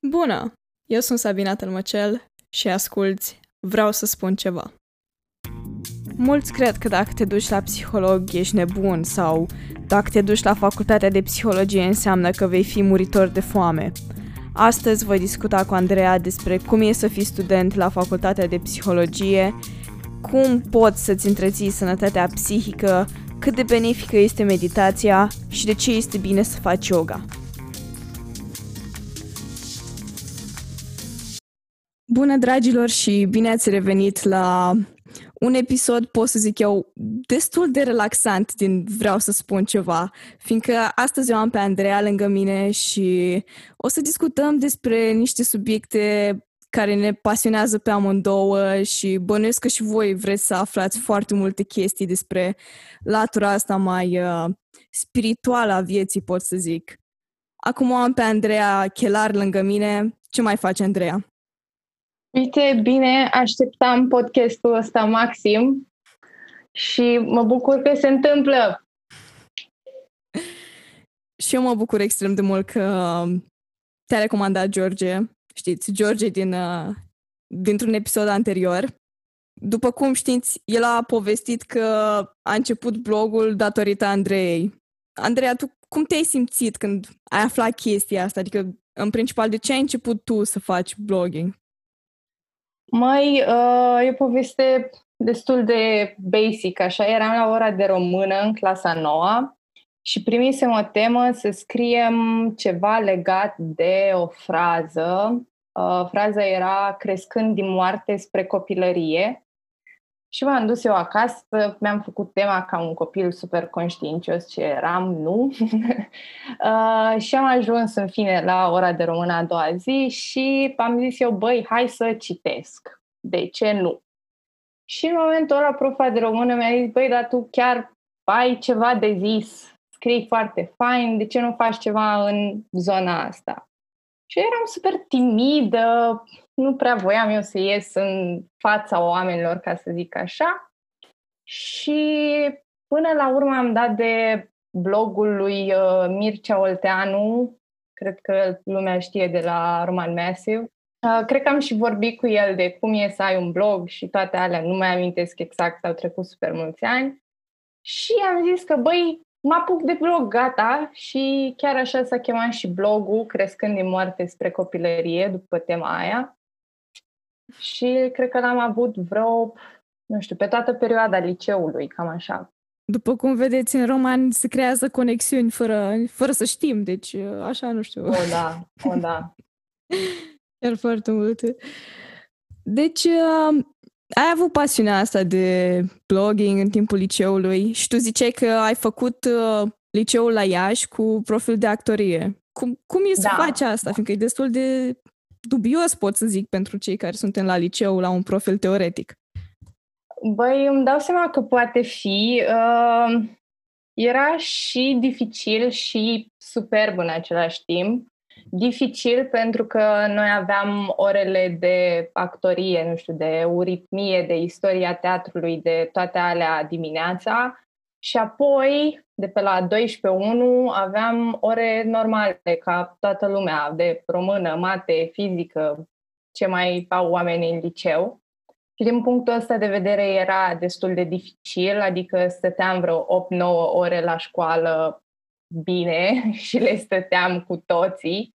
Bună! Eu sunt Sabina Tălmăcel și asculți Vreau să spun ceva. Mulți cred că dacă te duci la psiholog ești nebun sau dacă te duci la facultatea de psihologie înseamnă că vei fi muritor de foame. Astăzi voi discuta cu Andreea despre cum e să fii student la facultatea de psihologie, cum poți să-ți întreții sănătatea psihică, cât de benefică este meditația și de ce este bine să faci yoga. Bună, dragilor, și bine ați revenit la un episod, pot să zic eu, destul de relaxant din Vreau să spun ceva, fiindcă astăzi eu am pe Andreea lângă mine și o să discutăm despre niște subiecte care ne pasionează pe amândouă și bănuiesc că și voi vreți să aflați foarte multe chestii despre latura asta mai uh, spirituală a vieții, pot să zic. Acum am pe Andreea Chelar lângă mine. Ce mai face Andreea? Uite, bine, așteptam podcastul ăsta maxim și mă bucur că se întâmplă. Și eu mă bucur extrem de mult că te-a recomandat George. Știți, George din, uh, dintr-un episod anterior. După cum știți, el a povestit că a început blogul datorită Andrei. Andreea, tu cum te-ai simțit când ai aflat chestia asta? Adică, în principal, de ce ai început tu să faci blogging? Mai, uh, e o poveste destul de basic, așa. Eram la ora de română în clasa noua și primisem o temă să scriem ceva legat de o frază. Uh, fraza era crescând din moarte spre copilărie și m-am dus eu acasă, mi-am făcut tema ca un copil super conștiincios ce eram, nu? uh, și am ajuns în fine la ora de română a doua zi și am zis eu, băi, hai să citesc. De ce nu? Și în momentul ăla profa de română mi-a zis, băi, dar tu chiar ai ceva de zis, scrii foarte fain, de ce nu faci ceva în zona asta? Și eram super timidă, nu prea voiam eu să ies în fața oamenilor, ca să zic așa. Și până la urmă am dat de blogul lui uh, Mircea Olteanu, cred că lumea știe de la Roman Massive. Uh, cred că am și vorbit cu el de cum e să ai un blog și toate alea, nu mai amintesc exact, au trecut super mulți ani. Și am zis că, băi, mă apuc de blog, gata, și chiar așa s-a chemat și blogul, Crescând din moarte spre copilărie, după tema aia. Și cred că l-am avut vreo, nu știu, pe toată perioada liceului, cam așa. După cum vedeți, în roman se creează conexiuni fără, fără să știm, deci așa, nu știu. O, da, o, da. Chiar foarte multe. Deci, uh, ai avut pasiunea asta de blogging în timpul liceului și tu ziceai că ai făcut uh, liceul la Iași cu profil de actorie. Cum, cum e să da. faci asta? Fiindcă e destul de dubios, pot să zic, pentru cei care suntem la liceu la un profil teoretic. Băi, îmi dau seama că poate fi. Uh, era și dificil și superb în același timp. Dificil pentru că noi aveam orele de actorie, nu știu, de uritmie, de istoria teatrului, de toate alea dimineața și apoi, de pe la 12.1, aveam ore normale, ca toată lumea, de română, mate, fizică, ce mai au oamenii în liceu. Și din punctul ăsta de vedere era destul de dificil, adică stăteam vreo 8-9 ore la școală bine și le stăteam cu toții.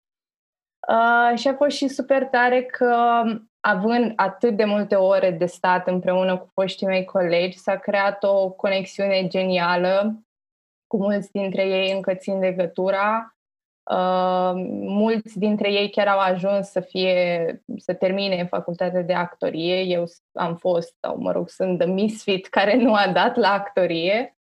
Uh, și a fost și super tare că, având atât de multe ore de stat împreună cu foștii mei colegi, s-a creat o conexiune genială. Cu mulți dintre ei încă țin legătura. Uh, mulți dintre ei chiar au ajuns să fie, să termine în facultatea de actorie. Eu am fost, sau mă rog, sunt the misfit care nu a dat la actorie.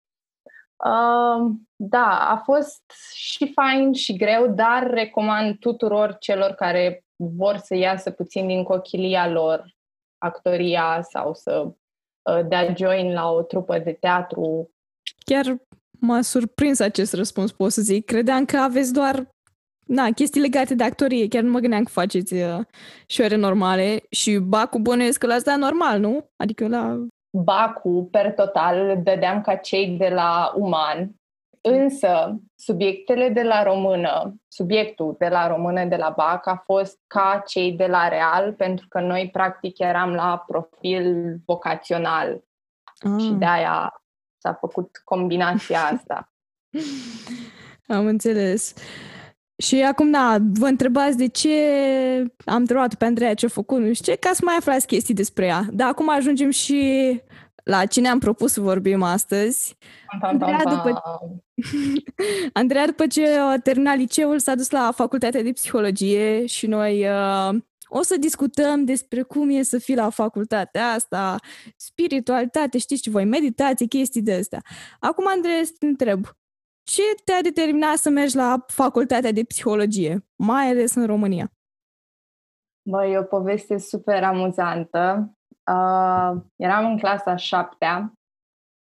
Uh, da, a fost și fain și greu, dar recomand tuturor celor care vor să iasă puțin din cochilia lor actoria sau să uh, dea join la o trupă de teatru. Chiar m-a surprins acest răspuns, pot să zic. Credeam că aveți doar na, chestii legate de actorie. Chiar nu mă gândeam că faceți uh, ore normale și ba cu bănuiesc că l-ați dat normal, nu? Adică la Bacu, per total, îl dădeam ca cei de la Uman. Însă, subiectele de la română, subiectul de la română de la BAC a fost ca cei de la Real, pentru că noi practic eram la profil vocațional. Ah. Și de aia s-a făcut combinația asta. Am înțeles. Și acum, da, vă întrebați de ce am întrebat pe Andreea ce a făcut, nu știu ce, ca să mai aflați chestii despre ea. Dar acum ajungem și la cine am propus să vorbim astăzi. Andreea, după... Andreea, după ce a terminat liceul, s-a dus la facultatea de psihologie și noi uh, o să discutăm despre cum e să fii la facultatea asta, spiritualitate, știți ce voi, meditație, chestii de astea. Acum, Andreea, să te întreb, ce te-a determinat să mergi la facultatea de psihologie, mai ales în România? Băi, e o poveste super amuzantă. Uh, eram în clasa șaptea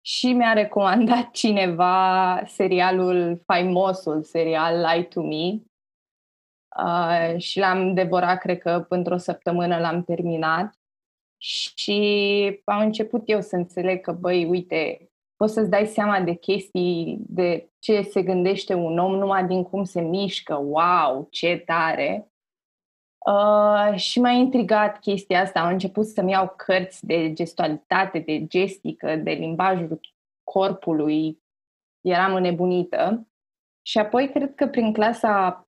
și mi-a recomandat cineva serialul, faimosul serial Lie to Me uh, și l-am devorat, cred că, într-o săptămână l-am terminat și am început eu să înțeleg că, băi, uite, poți să-ți dai seama de chestii, de ce se gândește un om numai din cum se mișcă. Wow, ce tare! Uh, și m-a intrigat chestia asta. Am început să-mi iau cărți de gestualitate, de gestică, de limbajul corpului. Eram înnebunită. Și apoi, cred că prin clasa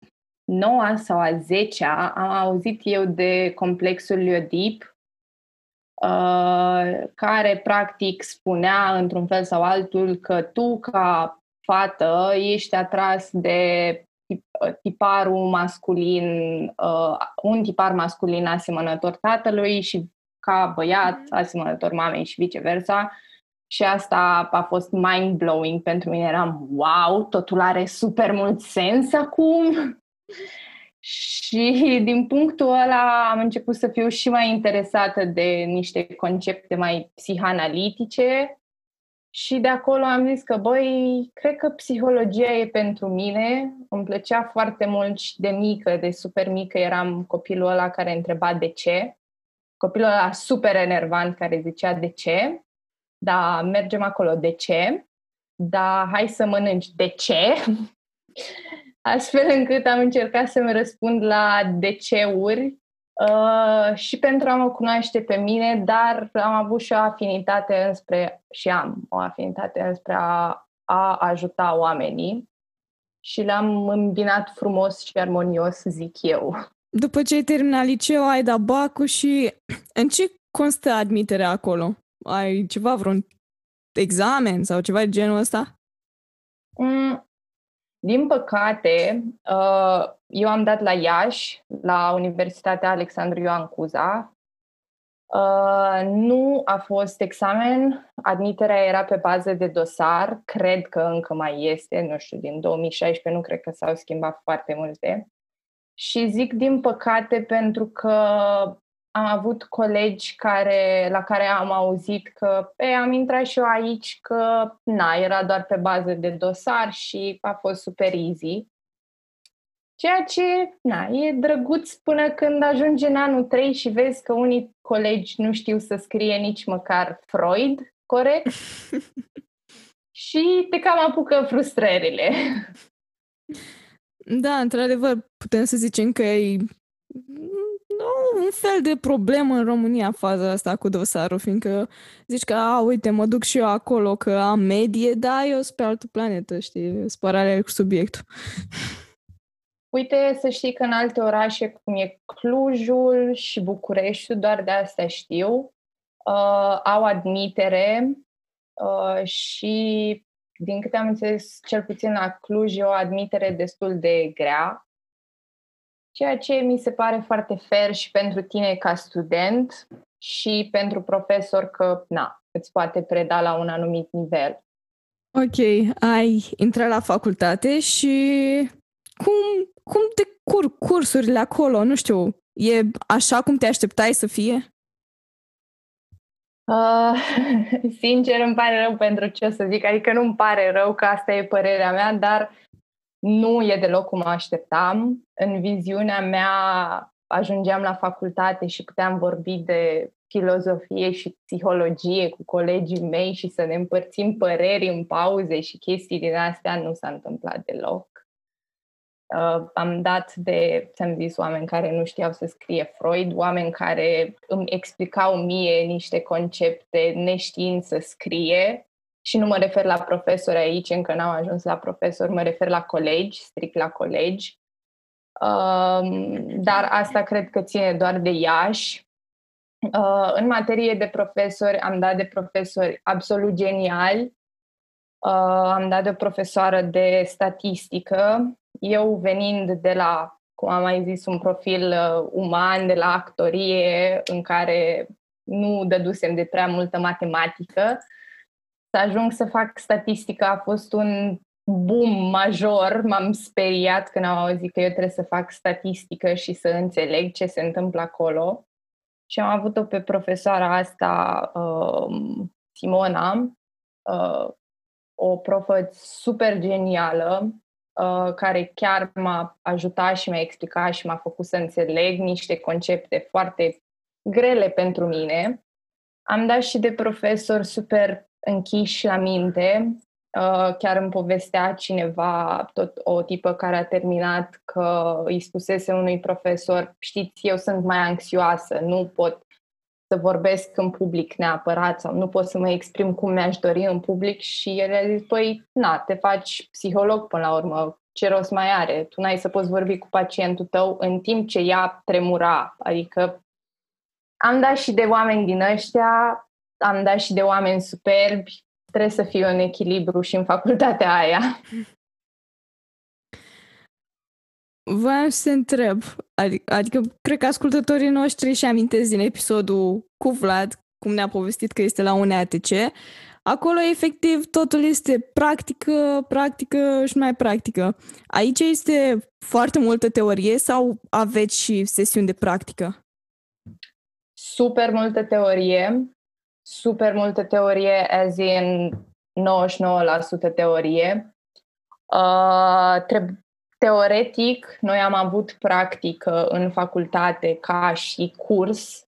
9 sau a 10 am auzit eu de complexul Leodip, uh, care practic spunea într-un fel sau altul că tu ca fată ești atras de tiparul masculin, uh, un tipar masculin asemănător tatălui și ca băiat mhm. asemănător mamei și viceversa. Și asta a fost mind-blowing pentru mine. Eram, wow, totul are super mult sens acum. Și din punctul ăla am început să fiu și mai interesată de niște concepte mai psihanalitice și de acolo am zis că, băi, cred că psihologia e pentru mine. Îmi plăcea foarte mult și de mică, de super mică, eram copilul ăla care întreba de ce. Copilul ăla super enervant care zicea de ce. Da, mergem acolo, de ce? Da, hai să mănânci, de ce? Astfel încât am încercat să-mi răspund la de ce-uri Uh, și pentru a mă cunoaște pe mine, dar am avut și o afinitate înspre, și am o afinitate înspre a, a ajuta oamenii și le-am îmbinat frumos și armonios, zic eu. După ce ai terminat liceu, ai dat bacul și în ce constă admiterea acolo? Ai ceva, vreun examen sau ceva de genul ăsta? Mm, din păcate, uh, eu am dat la Iași, la Universitatea Alexandru Ioan Cuza. Uh, nu a fost examen, admiterea era pe bază de dosar, cred că încă mai este, nu știu, din 2016 nu cred că s-au schimbat foarte multe. Și zic din păcate pentru că am avut colegi care, la care am auzit că e, am intrat și eu aici, că na, era doar pe bază de dosar și a fost super easy. Ceea ce, na, e drăguț până când ajungi în anul 3 și vezi că unii colegi nu știu să scrie nici măcar Freud, corect? și te cam apucă frustrările. Da, într-adevăr, putem să zicem că e nu, un fel de problemă în România faza asta cu dosarul, fiindcă zici că, a, uite, mă duc și eu acolo că am medie, da, eu sunt pe altă planetă, știi, spărarea cu subiectul. Uite, să știi că în alte orașe, cum e Clujul și Bucureștiul, doar de asta știu, uh, au admitere uh, și, din câte am înțeles, cel puțin la Cluj e o admitere destul de grea, ceea ce mi se pare foarte fair și pentru tine ca student și pentru profesor că, na, îți poate preda la un anumit nivel. Ok, ai intrat la facultate și cum, cum te cur cursurile acolo? Nu știu, e așa cum te așteptai să fie? Uh, sincer, îmi pare rău pentru ce o să zic, adică nu îmi pare rău că asta e părerea mea, dar nu e deloc cum așteptam. În viziunea mea, ajungeam la facultate și puteam vorbi de filozofie și psihologie cu colegii mei și să ne împărțim păreri în pauze și chestii din astea, nu s-a întâmplat deloc. Uh, am dat de, ți-am zis, oameni care nu știau să scrie Freud, oameni care îmi explicau mie niște concepte neștiind să scrie și nu mă refer la profesori aici, încă n-am ajuns la profesori, mă refer la colegi, strict la colegi. Uh, dar asta cred că ține doar de Iași. Uh, în materie de profesori, am dat de profesori absolut geniali. Uh, am dat de o profesoară de statistică. Eu venind de la, cum am mai zis, un profil uh, uman, de la actorie, în care nu dădusem de prea multă matematică, să ajung să fac statistică a fost un boom major. M-am speriat când am auzit că eu trebuie să fac statistică și să înțeleg ce se întâmplă acolo. Și am avut-o pe profesoara asta, uh, Simona, uh, o profă super genială, uh, care chiar m-a ajutat și mi-a explicat și m-a făcut să înțeleg niște concepte foarte grele pentru mine. Am dat și de profesori super închiși la minte. Uh, chiar îmi povestea cineva, tot o tipă care a terminat, că îi spusese unui profesor, știți, eu sunt mai anxioasă, nu pot să vorbesc în public neapărat sau nu pot să mă exprim cum mi-aș dori în public și el a zis, păi, na, te faci psiholog până la urmă, ce rost mai are? Tu n-ai să poți vorbi cu pacientul tău în timp ce ea tremura. Adică am dat și de oameni din ăștia, am dat și de oameni superbi, trebuie să fie un echilibru și în facultatea aia. Vreau să întreb, adică, adică cred că ascultătorii noștri și amintesc din episodul cu Vlad, cum ne-a povestit că este la UNEATC, acolo efectiv totul este practică, practică și mai practică. Aici este foarte multă teorie sau aveți și sesiuni de practică? Super multă teorie, super multă teorie, as in 99% teorie. Uh, treb- teoretic, noi am avut practică în facultate ca și curs,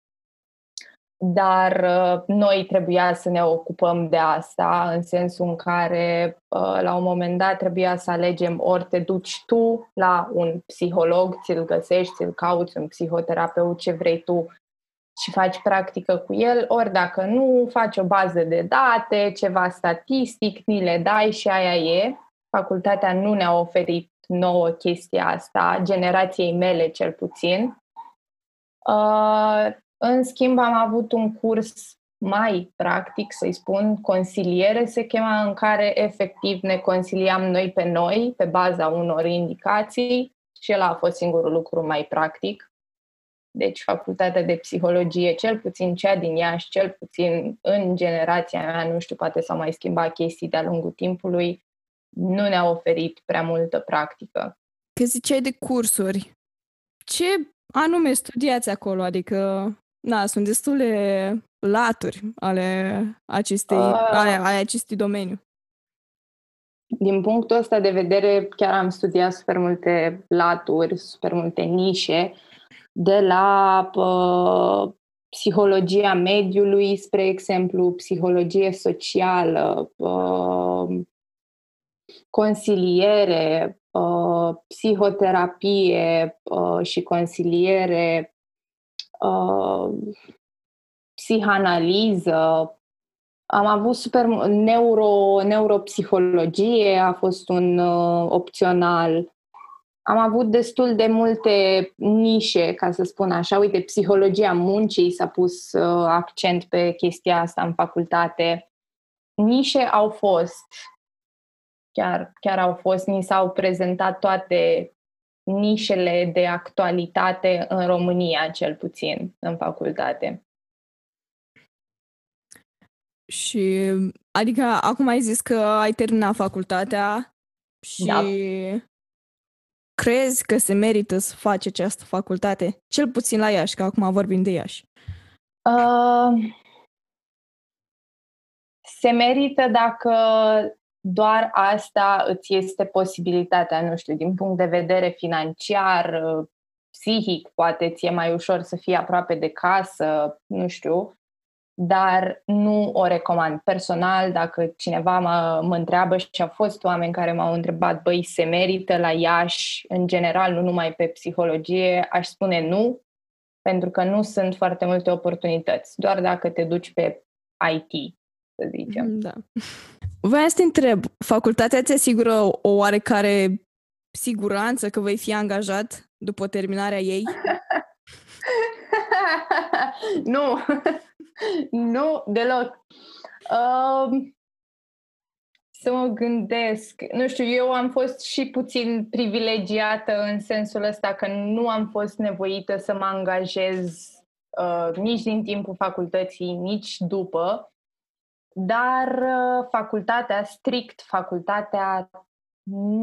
dar uh, noi trebuia să ne ocupăm de asta, în sensul în care uh, la un moment dat trebuia să alegem ori te duci tu la un psiholog, ți-l găsești, ți-l cauți, un psihoterapeut, ce vrei tu și faci practică cu el, ori dacă nu, faci o bază de date, ceva statistic, ni le dai și aia e. Facultatea nu ne-a oferit nouă chestia asta, generației mele cel puțin. Uh, în schimb, am avut un curs mai practic, să-i spun, consiliere se chema, în care efectiv ne consiliam noi pe noi, pe baza unor indicații și el a fost singurul lucru mai practic. Deci facultatea de psihologie, cel puțin cea din Iași, cel puțin în generația mea, nu știu, poate s-au mai schimbat chestii de-a lungul timpului, nu ne-a oferit prea multă practică. Că ziceai de cursuri, ce anume studiați acolo? Adică, na, sunt destule laturi ale acestei, uh, ale, ale acestui domeniu. Din punctul ăsta de vedere, chiar am studiat super multe laturi, super multe nișe, de la uh, psihologia mediului, spre exemplu, psihologie socială, uh, consiliere, uh, psihoterapie uh, și consiliere, uh, psihanaliză. Am avut super neuro, neuropsihologie, a fost un uh, opțional. Am avut destul de multe nișe, ca să spun așa. Uite, psihologia muncii s-a pus uh, accent pe chestia asta în facultate. Nișe au fost chiar, chiar au fost, ni s-au prezentat toate nișele de actualitate în România, cel puțin, în facultate. Și, adică, acum ai zis că ai terminat facultatea și da. Crezi că se merită să faci această facultate? Cel puțin la Iași, că acum vorbim de Iași. Uh, se merită dacă doar asta îți este posibilitatea, nu știu, din punct de vedere financiar, psihic, poate ți-e mai ușor să fii aproape de casă, nu știu, dar nu o recomand. Personal, dacă cineva mă, mă întreabă și au fost oameni care m-au întrebat, băi, se merită la Iași, în general, nu numai pe psihologie, aș spune nu, pentru că nu sunt foarte multe oportunități, doar dacă te duci pe IT, să zicem. Da. Voiam să te întreb, facultatea ți asigură o oarecare siguranță că vei fi angajat după terminarea ei? nu, nu deloc. Um, să mă gândesc. Nu știu, eu am fost și puțin privilegiată în sensul ăsta că nu am fost nevoită să mă angajez uh, nici din timpul facultății, nici după, dar uh, facultatea, strict facultatea,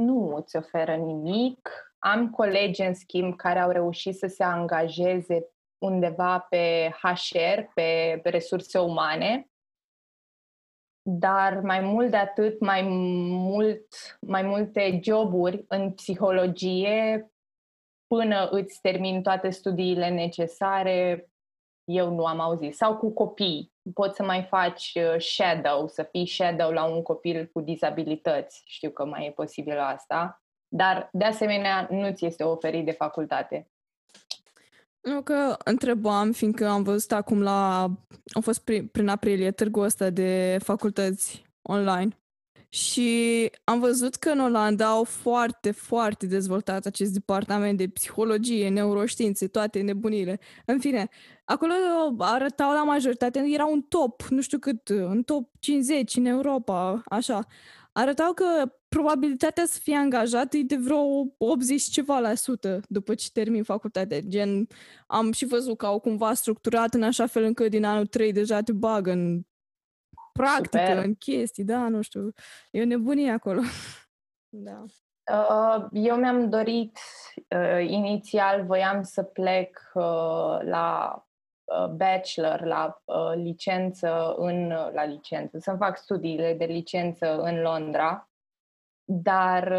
nu îți oferă nimic. Am colegi, în schimb, care au reușit să se angajeze undeva pe HR, pe, pe resurse umane, dar mai mult de atât, mai, mult, mai multe joburi în psihologie până îți termin toate studiile necesare, eu nu am auzit. Sau cu copii. Poți să mai faci uh, shadow, să fii shadow la un copil cu dizabilități. Știu că mai e posibil asta. Dar, de asemenea, nu ți este oferit de facultate. Nu că întrebam, fiindcă am văzut acum la... Am fost prin, prin aprilie târgul ăsta de facultăți online și am văzut că în Olanda au foarte, foarte dezvoltat acest departament de psihologie, neuroștiințe, toate nebunile. În fine, acolo arătau la majoritate, era un top, nu știu cât, un top 50 în Europa, așa. Arătau că probabilitatea să fie angajat e de vreo 80 ceva la sută după ce termin facultatea. Gen, am și văzut că au cumva structurat în așa fel încât din anul 3 deja te bagă în practică, Super. în chestii, da, nu știu. E o nebunie acolo. da. Uh, eu mi-am dorit, uh, inițial voiam să plec uh, la bachelor, la licență în, la licență, să fac studiile de licență în Londra, dar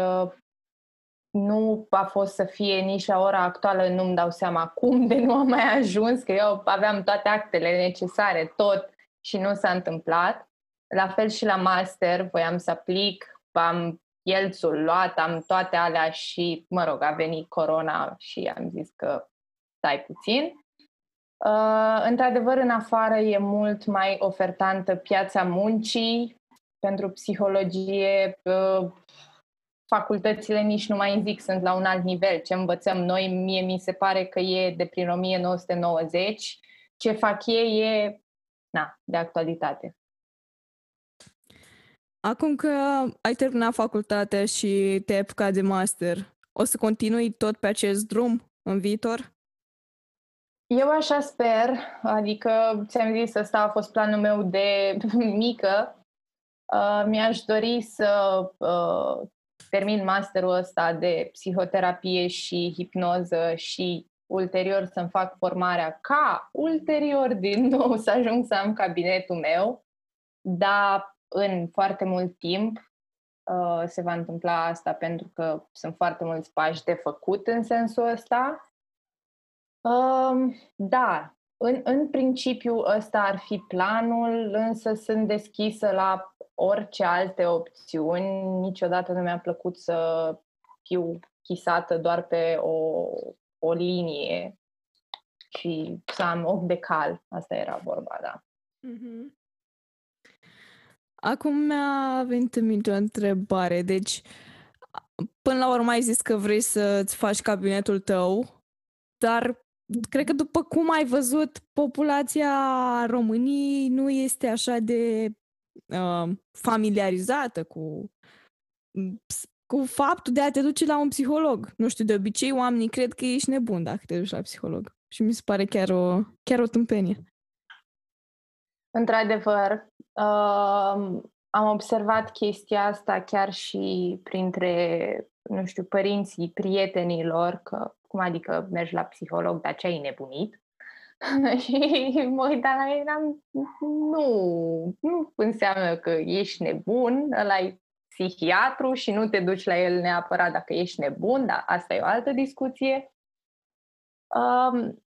nu a fost să fie nici la ora actuală, nu-mi dau seama cum de nu am mai ajuns, că eu aveam toate actele necesare, tot, și nu s-a întâmplat. La fel și la master, voiam să aplic, am elțul luat, am toate alea și, mă rog, a venit corona și am zis că stai puțin. Uh, într-adevăr, în afară e mult mai ofertantă piața muncii pentru psihologie. Uh, facultățile nici nu mai zic, sunt la un alt nivel. Ce învățăm noi, mie mi se pare că e de prin 1990. Ce fac ei e na, de actualitate. Acum că ai terminat facultatea și te-ai apucat de master, o să continui tot pe acest drum în viitor? Eu așa sper, adică ți-am zis, ăsta a fost planul meu de mică. Uh, mi-aș dori să uh, termin masterul ăsta de psihoterapie și hipnoză și ulterior să-mi fac formarea ca ulterior din nou să ajung să am cabinetul meu, dar în foarte mult timp uh, se va întâmpla asta pentru că sunt foarte mulți pași de făcut în sensul ăsta. Uh, da, în, în principiu ăsta ar fi planul, însă sunt deschisă la orice alte opțiuni. Niciodată nu mi-a plăcut să fiu chisată doar pe o o linie și să am ochi de cal. Asta era vorba, da. Mm-hmm. Acum mi-a venit în minte o întrebare. Deci, până la urmă ai zis că vrei să-ți faci cabinetul tău, dar cred că după cum ai văzut, populația României nu este așa de uh, familiarizată cu cu faptul de a te duce la un psiholog. Nu știu, de obicei oamenii cred că ești nebun dacă te duci la psiholog. Și mi se pare chiar o, chiar o tâmpenie. Într-adevăr, uh, am observat chestia asta chiar și printre, nu știu, părinții prietenilor, că cum adică mergi la psiholog, dar ce ai nebunit? și mă uitam la eram, nu, nu înseamnă că ești nebun, ăla e psihiatru și nu te duci la el neapărat dacă ești nebun, dar asta e o altă discuție. Um,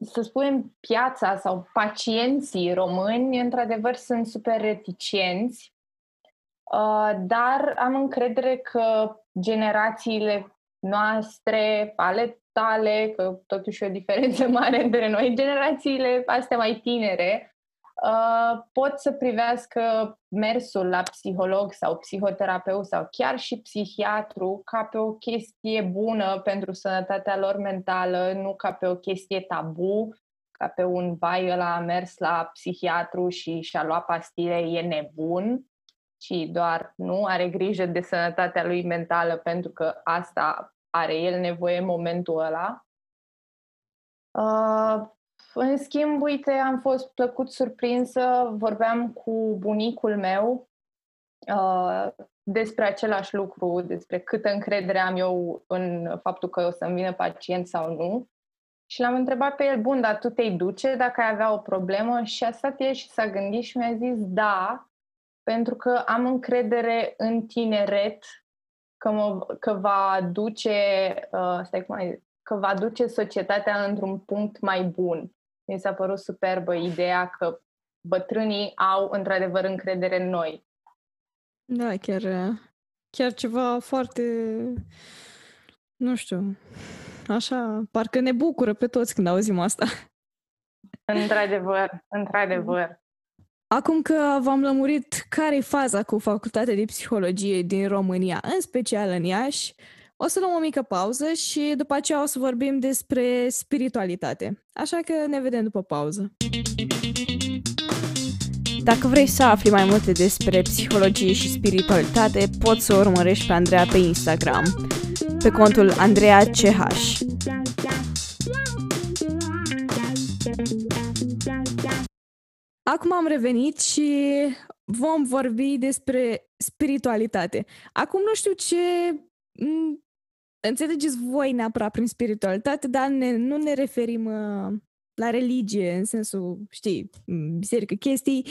să spunem, piața sau pacienții români, într-adevăr, sunt super reticenți, uh, dar am încredere că generațiile noastre, ale tale, că totuși e o diferență mare între noi, generațiile astea mai tinere, Uh, pot să privească mersul la psiholog sau psihoterapeut sau chiar și psihiatru ca pe o chestie bună pentru sănătatea lor mentală, nu ca pe o chestie tabu, ca pe un vai ăla a mers la psihiatru și și-a luat pastile, e nebun, ci doar nu are grijă de sănătatea lui mentală pentru că asta are el nevoie în momentul ăla. Uh, în schimb, uite, am fost plăcut surprinsă, vorbeam cu bunicul meu uh, despre același lucru, despre câtă încredere am eu în faptul că o să-mi vină pacient sau nu. Și l-am întrebat pe el, bun, dar tu te-ai duce dacă ai avea o problemă? Și a stat el și s-a gândit și mi-a zis, da, pentru că am încredere în tineret că, mă, că va duce, uh, stai cum ai, că va duce societatea într-un punct mai bun mi s-a părut superbă ideea că bătrânii au într-adevăr încredere în noi. Da, chiar, chiar ceva foarte, nu știu, așa, parcă ne bucură pe toți când auzim asta. Într-adevăr, într-adevăr. Acum că v-am lămurit care e faza cu facultatea de psihologie din România, în special în Iași, o să luăm o mică pauză și după aceea o să vorbim despre spiritualitate. Așa că ne vedem după pauză. Dacă vrei să afli mai multe despre psihologie și spiritualitate, poți să o urmărești pe Andreea pe Instagram, pe contul Andreea CH. Acum am revenit și vom vorbi despre spiritualitate. Acum nu știu ce înțelegeți voi neapărat prin spiritualitate, dar ne, nu ne referim uh, la religie, în sensul, știi, biserică, chestii,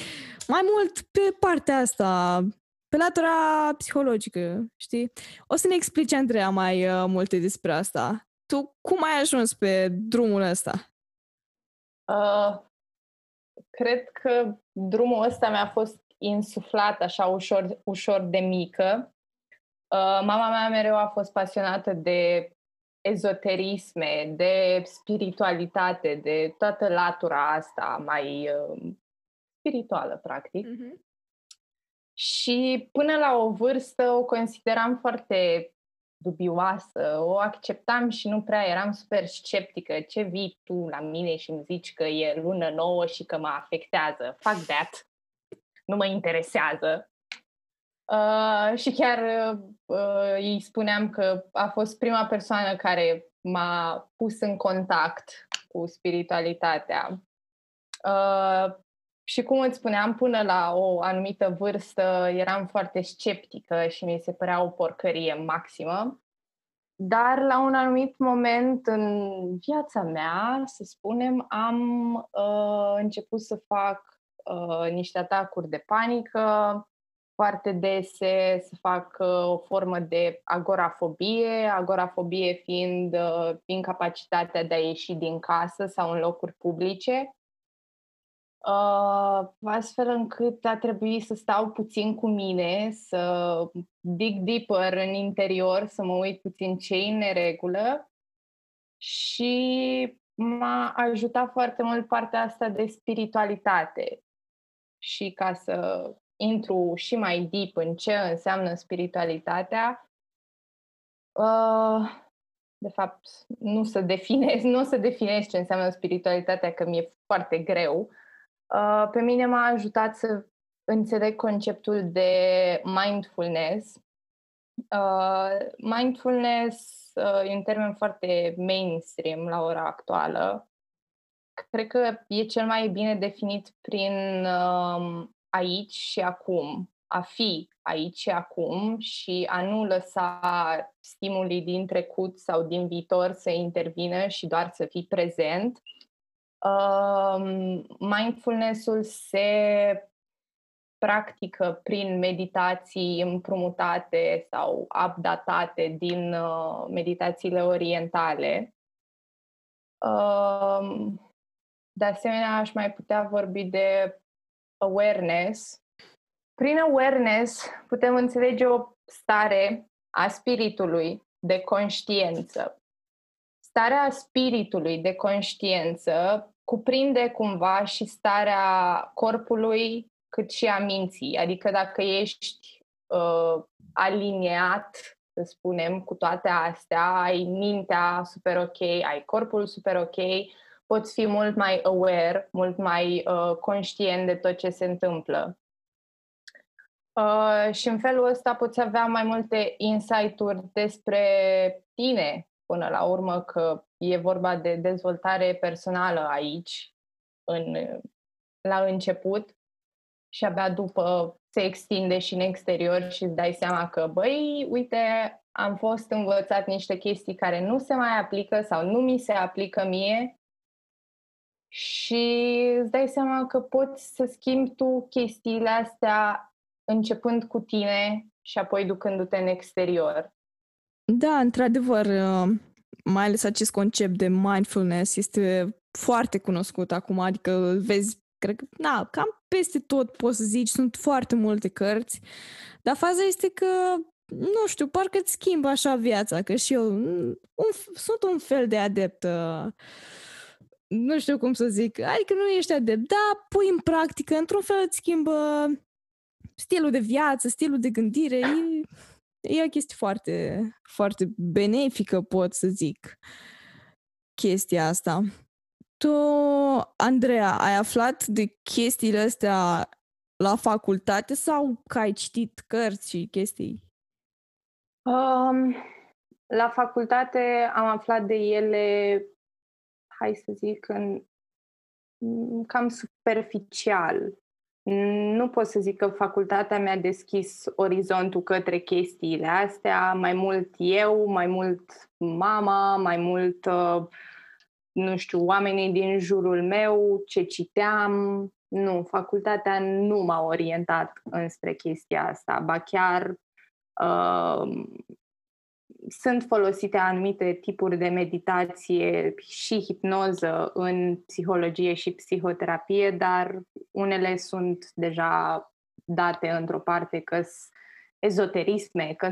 mai mult pe partea asta, pe latura psihologică, știi? O să ne explice, Andreea, mai uh, multe despre asta. Tu cum ai ajuns pe drumul ăsta? Uh, cred că drumul ăsta mi-a fost insuflat așa ușor, ușor de mică. Uh, mama mea mereu a fost pasionată de ezoterisme, de spiritualitate, de toată latura asta mai uh, spirituală, practic. Mm-hmm. Și până la o vârstă o consideram foarte dubioasă, o acceptam și nu prea eram super sceptică. Ce vii tu la mine și îmi zici că e lună nouă și că mă afectează? Fuck that! Nu mă interesează. Uh, și chiar uh, îi spuneam că a fost prima persoană care m-a pus în contact cu spiritualitatea. Uh, și cum îți spuneam, până la o anumită vârstă eram foarte sceptică și mi se părea o porcărie maximă. Dar la un anumit moment în viața mea, să spunem, am uh, început să fac uh, niște atacuri de panică, foarte dese, să fac uh, o formă de agorafobie, agorafobie fiind uh, incapacitatea de a ieși din casă sau în locuri publice, uh, astfel încât a trebuit să stau puțin cu mine, să dig deeper în interior, să mă uit puțin ce în neregulă și m-a ajutat foarte mult partea asta de spiritualitate. Și ca să intru și mai deep în ce înseamnă spiritualitatea, uh, de fapt, nu să definez, nu să definez ce înseamnă spiritualitatea, că mi-e foarte greu. Uh, pe mine m-a ajutat să înțeleg conceptul de mindfulness. Uh, mindfulness uh, e un termen foarte mainstream la ora actuală. Cred că e cel mai bine definit prin uh, aici și acum, a fi aici și acum și a nu lăsa stimulii din trecut sau din viitor să intervină și doar să fii prezent. Uh, mindfulness-ul se practică prin meditații împrumutate sau updatate din uh, meditațiile orientale. Uh, de asemenea, aș mai putea vorbi de awareness. Prin awareness putem înțelege o stare a spiritului de conștiență. Starea spiritului de conștiență cuprinde cumva și starea corpului cât și a minții. Adică dacă ești uh, aliniat, să spunem, cu toate astea, ai mintea super ok, ai corpul super ok, poți fi mult mai aware, mult mai uh, conștient de tot ce se întâmplă. Uh, și în felul ăsta poți avea mai multe insight-uri despre tine, până la urmă, că e vorba de dezvoltare personală aici, în, la început, și abia după se extinde și în exterior și îți dai seama că, băi, uite, am fost învățat niște chestii care nu se mai aplică sau nu mi se aplică mie și îți dai seama că poți să schimbi tu chestiile astea începând cu tine și apoi ducându-te în exterior. Da, într-adevăr, uh, mai ales acest concept de mindfulness este foarte cunoscut acum, adică îl vezi, cred că, na, cam peste tot poți să zici, sunt foarte multe cărți, dar faza este că, nu știu, parcă îți schimbă așa viața, că și eu un, sunt un fel de adept uh, nu știu cum să zic, adică nu ești adept, da, pui în practică, într-un fel îți schimbă stilul de viață, stilul de gândire, e, e o chestie foarte, foarte benefică, pot să zic, chestia asta. Tu, Andreea, ai aflat de chestiile astea la facultate sau că ai citit cărți și chestii? Um, la facultate am aflat de ele, hai să zic, în, cam superficial. Nu pot să zic că facultatea mi-a deschis orizontul către chestiile astea, mai mult eu, mai mult mama, mai mult, uh, nu știu, oamenii din jurul meu, ce citeam. Nu, facultatea nu m-a orientat înspre chestia asta, ba chiar uh, sunt folosite anumite tipuri de meditație și hipnoză în psihologie și psihoterapie, dar unele sunt deja date într-o parte că ezoterisme, că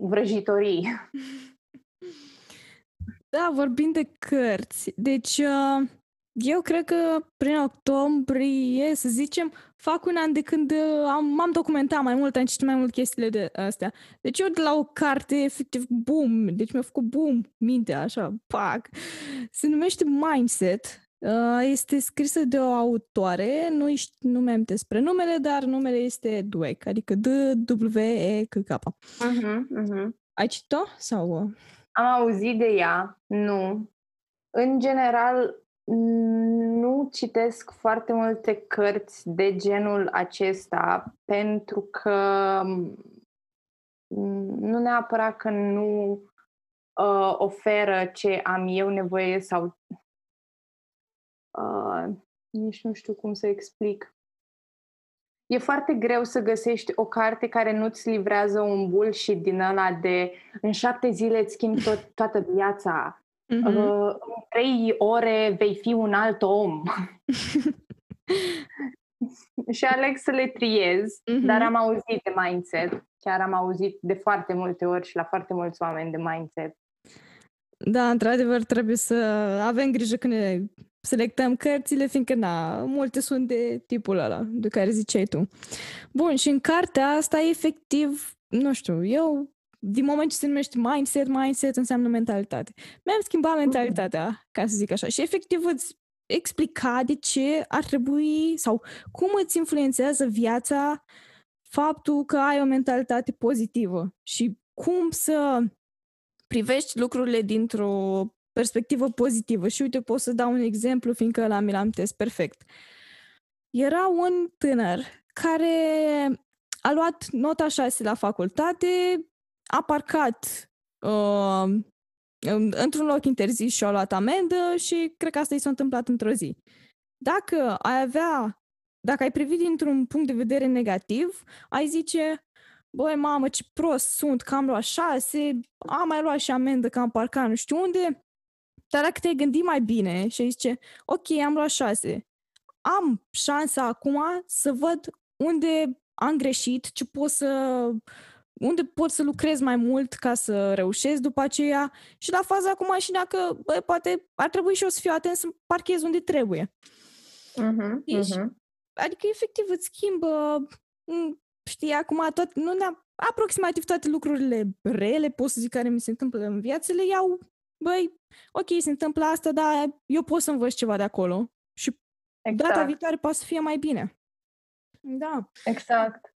vrăjitorii. Da, vorbim de cărți. Deci, uh, eu cred că prin octombrie, să zicem, fac un an de când uh, am, m-am documentat mai mult, am citit mai mult chestiile de astea. Deci eu de la o carte, efectiv, boom, deci mi-a făcut boom mintea, așa, pac. Se numește Mindset. Uh, este scrisă de o autoare, nu, nu mi-am despre numele, dar numele este Dweck, adică D-W-E-K-K. Uh-huh, uh-huh. Ai citit-o? Sau... Uh? Am auzit de ea, nu. În general, nu citesc foarte multe cărți de genul acesta pentru că nu neapărat că nu uh, oferă ce am eu nevoie sau uh, nici nu știu cum să explic. E foarte greu să găsești o carte care nu-ți livrează un bullshit din ăla de în șapte zile îți schimbi tot, toată viața Mm-hmm. Uh, în trei ore vei fi un alt om. și aleg să le triez, mm-hmm. dar am auzit de mindset. Chiar am auzit de foarte multe ori și la foarte mulți oameni de mindset. Da, într-adevăr, trebuie să avem grijă când ne selectăm cărțile, fiindcă, na, multe sunt de tipul ăla, de care ziceai tu. Bun, și în cartea asta, efectiv, nu știu, eu din moment ce se numește mindset, mindset înseamnă mentalitate. Mi-am schimbat mentalitatea, ca să zic așa. Și efectiv îți explica de ce ar trebui sau cum îți influențează viața faptul că ai o mentalitate pozitivă și cum să privești lucrurile dintr-o perspectivă pozitivă. Și uite, pot să dau un exemplu, fiindcă la mi l-am test perfect. Era un tânăr care a luat nota 6 la facultate, a parcat uh, într-un loc interzis și a luat amendă și cred că asta i s-a întâmplat într-o zi. Dacă ai avea, dacă ai privit dintr-un punct de vedere negativ, ai zice, băi, mamă, ce prost sunt, că am luat șase, am mai luat și amendă că am parcat nu știu unde, Dar dacă te-ai gândit mai bine și ai zice, ok, am luat șase, am șansa acum să văd unde am greșit, ce pot să unde pot să lucrez mai mult ca să reușesc după aceea și la faza cu mașina că bă, poate ar trebui și eu să fiu atent să parchez unde trebuie. Uh-huh, deci, uh-huh. Adică efectiv îți schimbă știi, acum tot, nu ne aproximativ toate lucrurile rele, pot să zic, care mi se întâmplă în viață, le iau, băi, ok, se întâmplă asta, dar eu pot să învăț ceva de acolo și exact. data viitoare poate să fie mai bine. Da. Exact.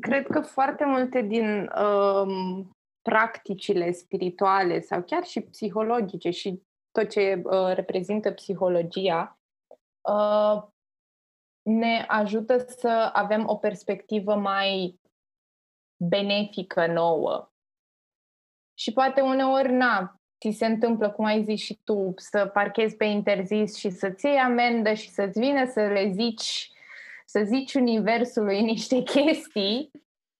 Cred că foarte multe din um, practicile spirituale sau chiar și psihologice și tot ce uh, reprezintă psihologia uh, ne ajută să avem o perspectivă mai benefică nouă. Și poate uneori, na, ți se întâmplă, cum ai zis și tu, să parchezi pe interzis și să-ți iei amendă și să-ți vină să le zici, să zici universului niște chestii,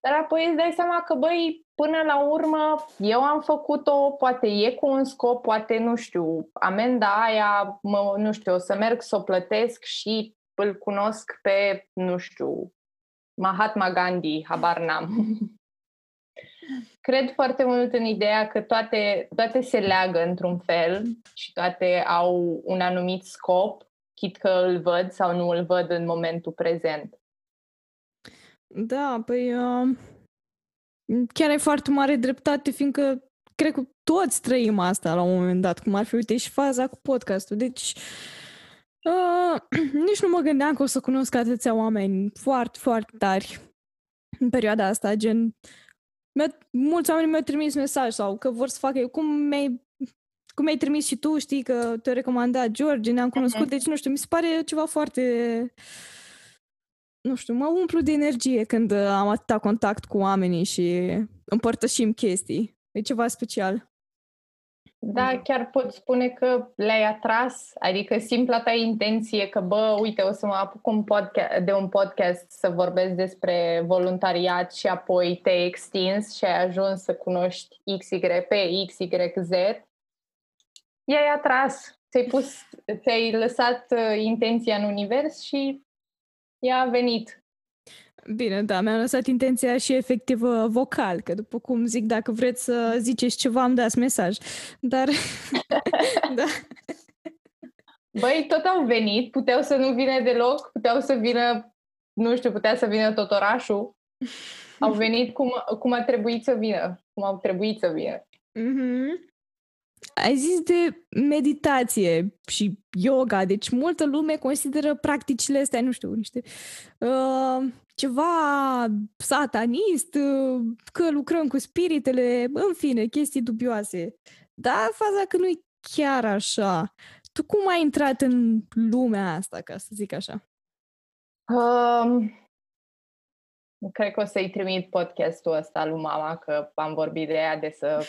dar apoi îți dai seama că, băi, până la urmă, eu am făcut-o, poate e cu un scop, poate, nu știu, amenda aia, mă, nu știu, o să merg să o plătesc și îl cunosc pe, nu știu, Mahatma Gandhi, habar n-am. Cred foarte mult în ideea că toate, toate se leagă într-un fel și toate au un anumit scop, chit că îl văd sau nu îl văd în momentul prezent. Da, păi uh, chiar e foarte mare dreptate, fiindcă cred că toți trăim asta la un moment dat, cum ar fi, uite, și faza cu podcastul. Deci, uh, nici nu mă gândeam că o să cunosc atâția oameni foarte, foarte tari în perioada asta, gen mulți oameni mi-au trimis mesaj sau că vor să facă, cum mi-ai cum ai trimis și tu, știi că te-a recomandat George, ne-am cunoscut, uh-huh. deci nu știu, mi se pare ceva foarte nu știu, mă umplu de energie când am atâta contact cu oamenii și împărtășim chestii. E ceva special. Da, chiar pot spune că le-ai atras, adică simpla ta intenție că, bă, uite, o să mă apuc un podcast, de un podcast să vorbesc despre voluntariat și apoi te-ai extins și ai ajuns să cunoști XY pe XYZ, i-ai atras, ți-ai pus, ți-ai lăsat uh, intenția în univers și ea a venit. Bine, da, mi-am lăsat intenția și efectiv uh, vocal, că după cum zic, dacă vreți să ziceți ceva, îmi dați mesaj. Dar, da. Băi, tot au venit, puteau să nu vină deloc, puteau să vină, nu știu, putea să vină tot orașul. Au venit cum, cum a trebuit să vină, cum au trebuit să vină. Mm-hmm. Ai zis de meditație și yoga, deci multă lume consideră practicile astea, nu știu, niște uh, ceva satanist, uh, că lucrăm cu spiritele, în fine, chestii dubioase. Dar faza că nu e chiar așa. Tu cum ai intrat în lumea asta, ca să zic așa? Um, Cred că o să-i trimit podcastul ăsta lui mama, că am vorbit de ea de să...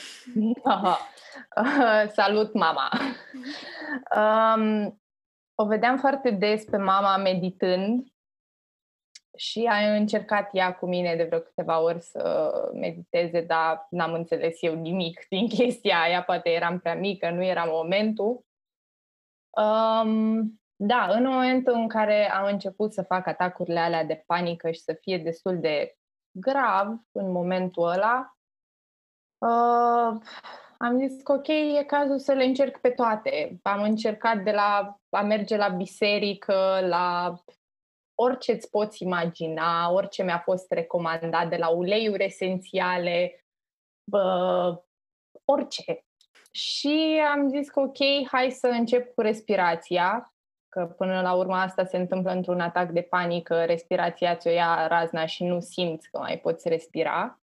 Salut, mama! Um, o vedeam foarte des pe mama meditând și a încercat ea cu mine de vreo câteva ori să mediteze, dar n-am înțeles eu nimic din chestia aia, poate eram prea mică, nu era momentul. Um, da, în momentul în care am început să fac atacurile alea de panică și să fie destul de grav în momentul ăla, uh, am zis că ok, e cazul să le încerc pe toate. Am încercat de la a merge la biserică, la orice îți poți imagina, orice mi-a fost recomandat, de la uleiuri esențiale, bă, orice. Și am zis că ok, hai să încep cu respirația, că până la urmă asta se întâmplă într-un atac de panică, respirația ți-o ia razna și nu simți că mai poți respira.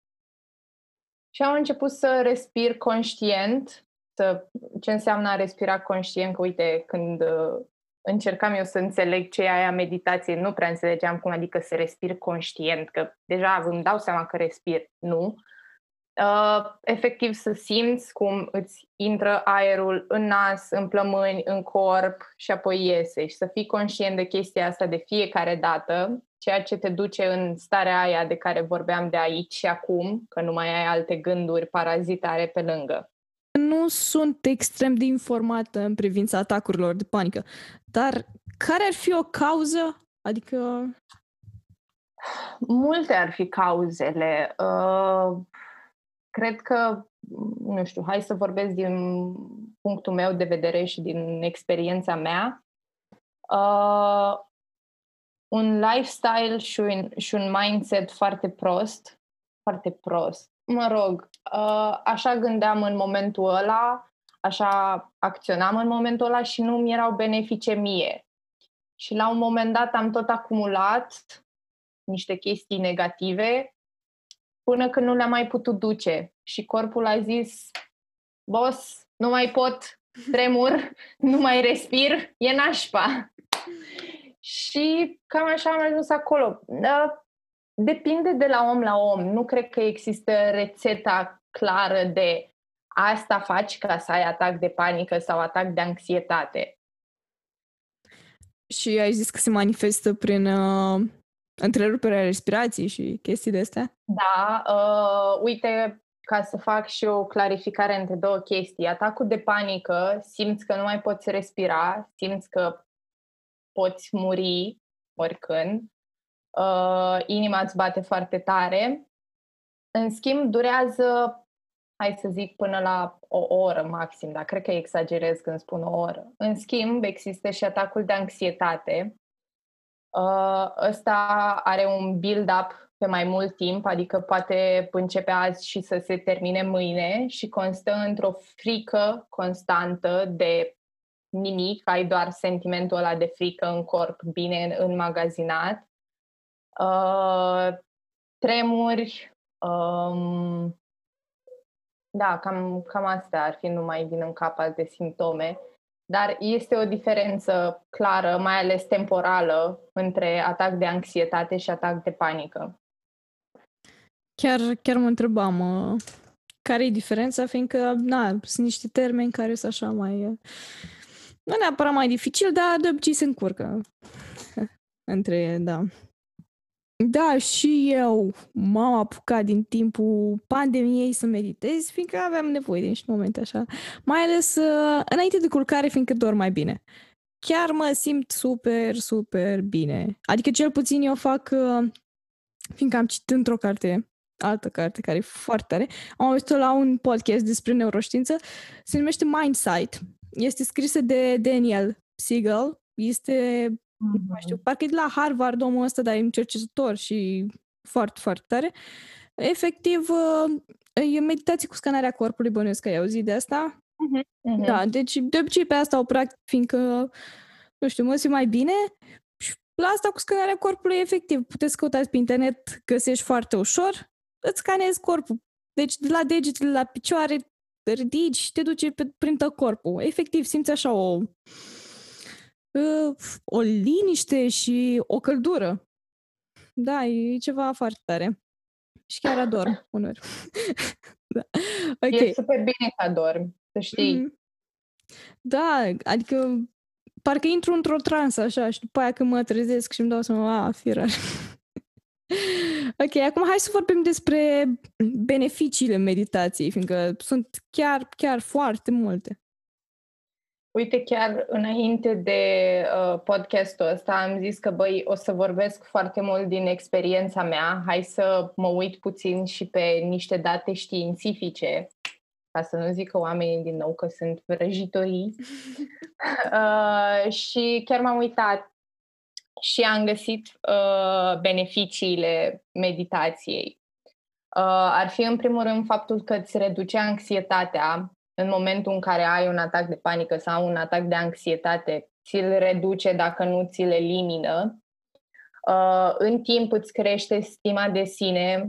Și am început să respir conștient, să, ce înseamnă a respira conștient, că uite, când uh, încercam eu să înțeleg ce e aia meditație, nu prea înțelegeam cum adică să respir conștient, că deja îmi dau seama că respir, nu uh, efectiv să simți cum îți intră aerul în nas, în plămâni, în corp și apoi iese și să fii conștient de chestia asta de fiecare dată, ceea ce te duce în starea aia de care vorbeam de aici și acum, că nu mai ai alte gânduri parazitare pe lângă. În nu sunt extrem de informată în privința atacurilor de panică, dar care ar fi o cauză? Adică... Multe ar fi cauzele. Uh, cred că, nu știu, hai să vorbesc din punctul meu de vedere și din experiența mea. Uh, un lifestyle și un, și un mindset foarte prost, foarte prost. Mă rog, uh, așa gândeam în momentul ăla, așa acționam în momentul ăla și nu mi erau benefice mie. Și la un moment dat am tot acumulat niște chestii negative până când nu le-am mai putut duce. Și corpul a zis, boss, nu mai pot, tremur, nu mai respir, e nașpa. Și cam așa am ajuns acolo. Da, depinde de la om la om. Nu cred că există rețeta clară de asta faci ca să ai atac de panică sau atac de anxietate. Și ai zis că se manifestă prin uh, întreruperea respirației și chestii de astea? Da, uh, uite, ca să fac și o clarificare între două chestii. Atacul de panică, simți că nu mai poți respira, simți că poți muri oricând, uh, inima îți bate foarte tare. În schimb, durează, hai să zic, până la o oră maxim, dar cred că exagerez când spun o oră. În schimb, există și atacul de anxietate. Uh, ăsta are un build-up pe mai mult timp, adică poate începe azi și să se termine mâine și constă într-o frică constantă de nimic, ai doar sentimentul ăla de frică în corp bine înmagazinat. Uh, tremuri, um, da, cam, cam astea ar fi, nu mai vin în cap alte simptome. Dar este o diferență clară, mai ales temporală, între atac de anxietate și atac de panică. Chiar, chiar mă întrebam uh, care e diferența, fiindcă na, sunt niște termeni care sunt așa mai... Uh, nu neapărat mai dificil, dar de obicei se încurcă între, da. Da, și eu m-am apucat din timpul pandemiei să meditez, fiindcă aveam nevoie de niște momente așa. Mai ales uh, înainte de culcare, fiindcă dorm mai bine. Chiar mă simt super, super bine. Adică cel puțin eu fac, uh, fiindcă am citit într-o carte, altă carte care e foarte tare, am auzit la un podcast despre neuroștiință, se numește Mindsight. Este scrisă de Daniel Siegel, este Mm-hmm. Nu mai știu, parcă e de la Harvard omul ăsta, dar e un cercetător și foarte, foarte tare. Efectiv, uh, e meditație cu scanarea corpului, bănuiesc că ai auzit de asta. Mm-hmm. Da, deci de obicei pe asta o practic, fiindcă, nu știu, mă simt mai bine și la asta cu scanarea corpului, efectiv, puteți căutați pe internet, găsești foarte ușor, îți scanezi corpul. Deci de la degetele la picioare, ridici și te duce pe, prin tot corpul. Efectiv, simți așa o o liniște și o căldură. Da, e ceva foarte tare. Și chiar ador unor. da. okay. E super bine că adormi, să știi. Mm. Da, adică parcă intru într-o transă așa și după aia când mă trezesc și îmi dau seama, a, firar. ok, acum hai să vorbim despre beneficiile meditației, fiindcă sunt chiar, chiar foarte multe. Uite, chiar înainte de uh, podcastul ăsta am zis că, băi, o să vorbesc foarte mult din experiența mea. Hai să mă uit puțin și pe niște date științifice, ca să nu zică oamenii din nou că sunt vrăjitorii. uh, și chiar m-am uitat și am găsit uh, beneficiile meditației. Uh, ar fi, în primul rând, faptul că îți reduce anxietatea, în momentul în care ai un atac de panică sau un atac de anxietate, ți-l reduce dacă nu ți-l elimină. Uh, în timp îți crește stima de sine,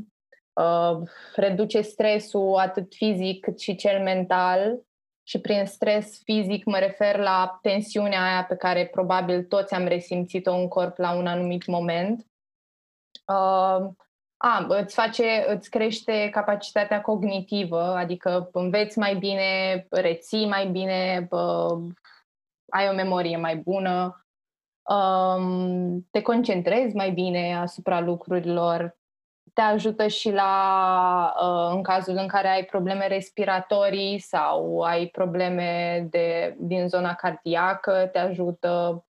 uh, reduce stresul atât fizic cât și cel mental și prin stres fizic mă refer la tensiunea aia pe care probabil toți am resimțit-o în corp la un anumit moment. Uh, a, îți face, îți crește capacitatea cognitivă, adică înveți mai bine, reții mai bine, bă, ai o memorie mai bună, um, te concentrezi mai bine asupra lucrurilor, te ajută și la, uh, în cazul în care ai probleme respiratorii sau ai probleme de, din zona cardiacă, te ajută,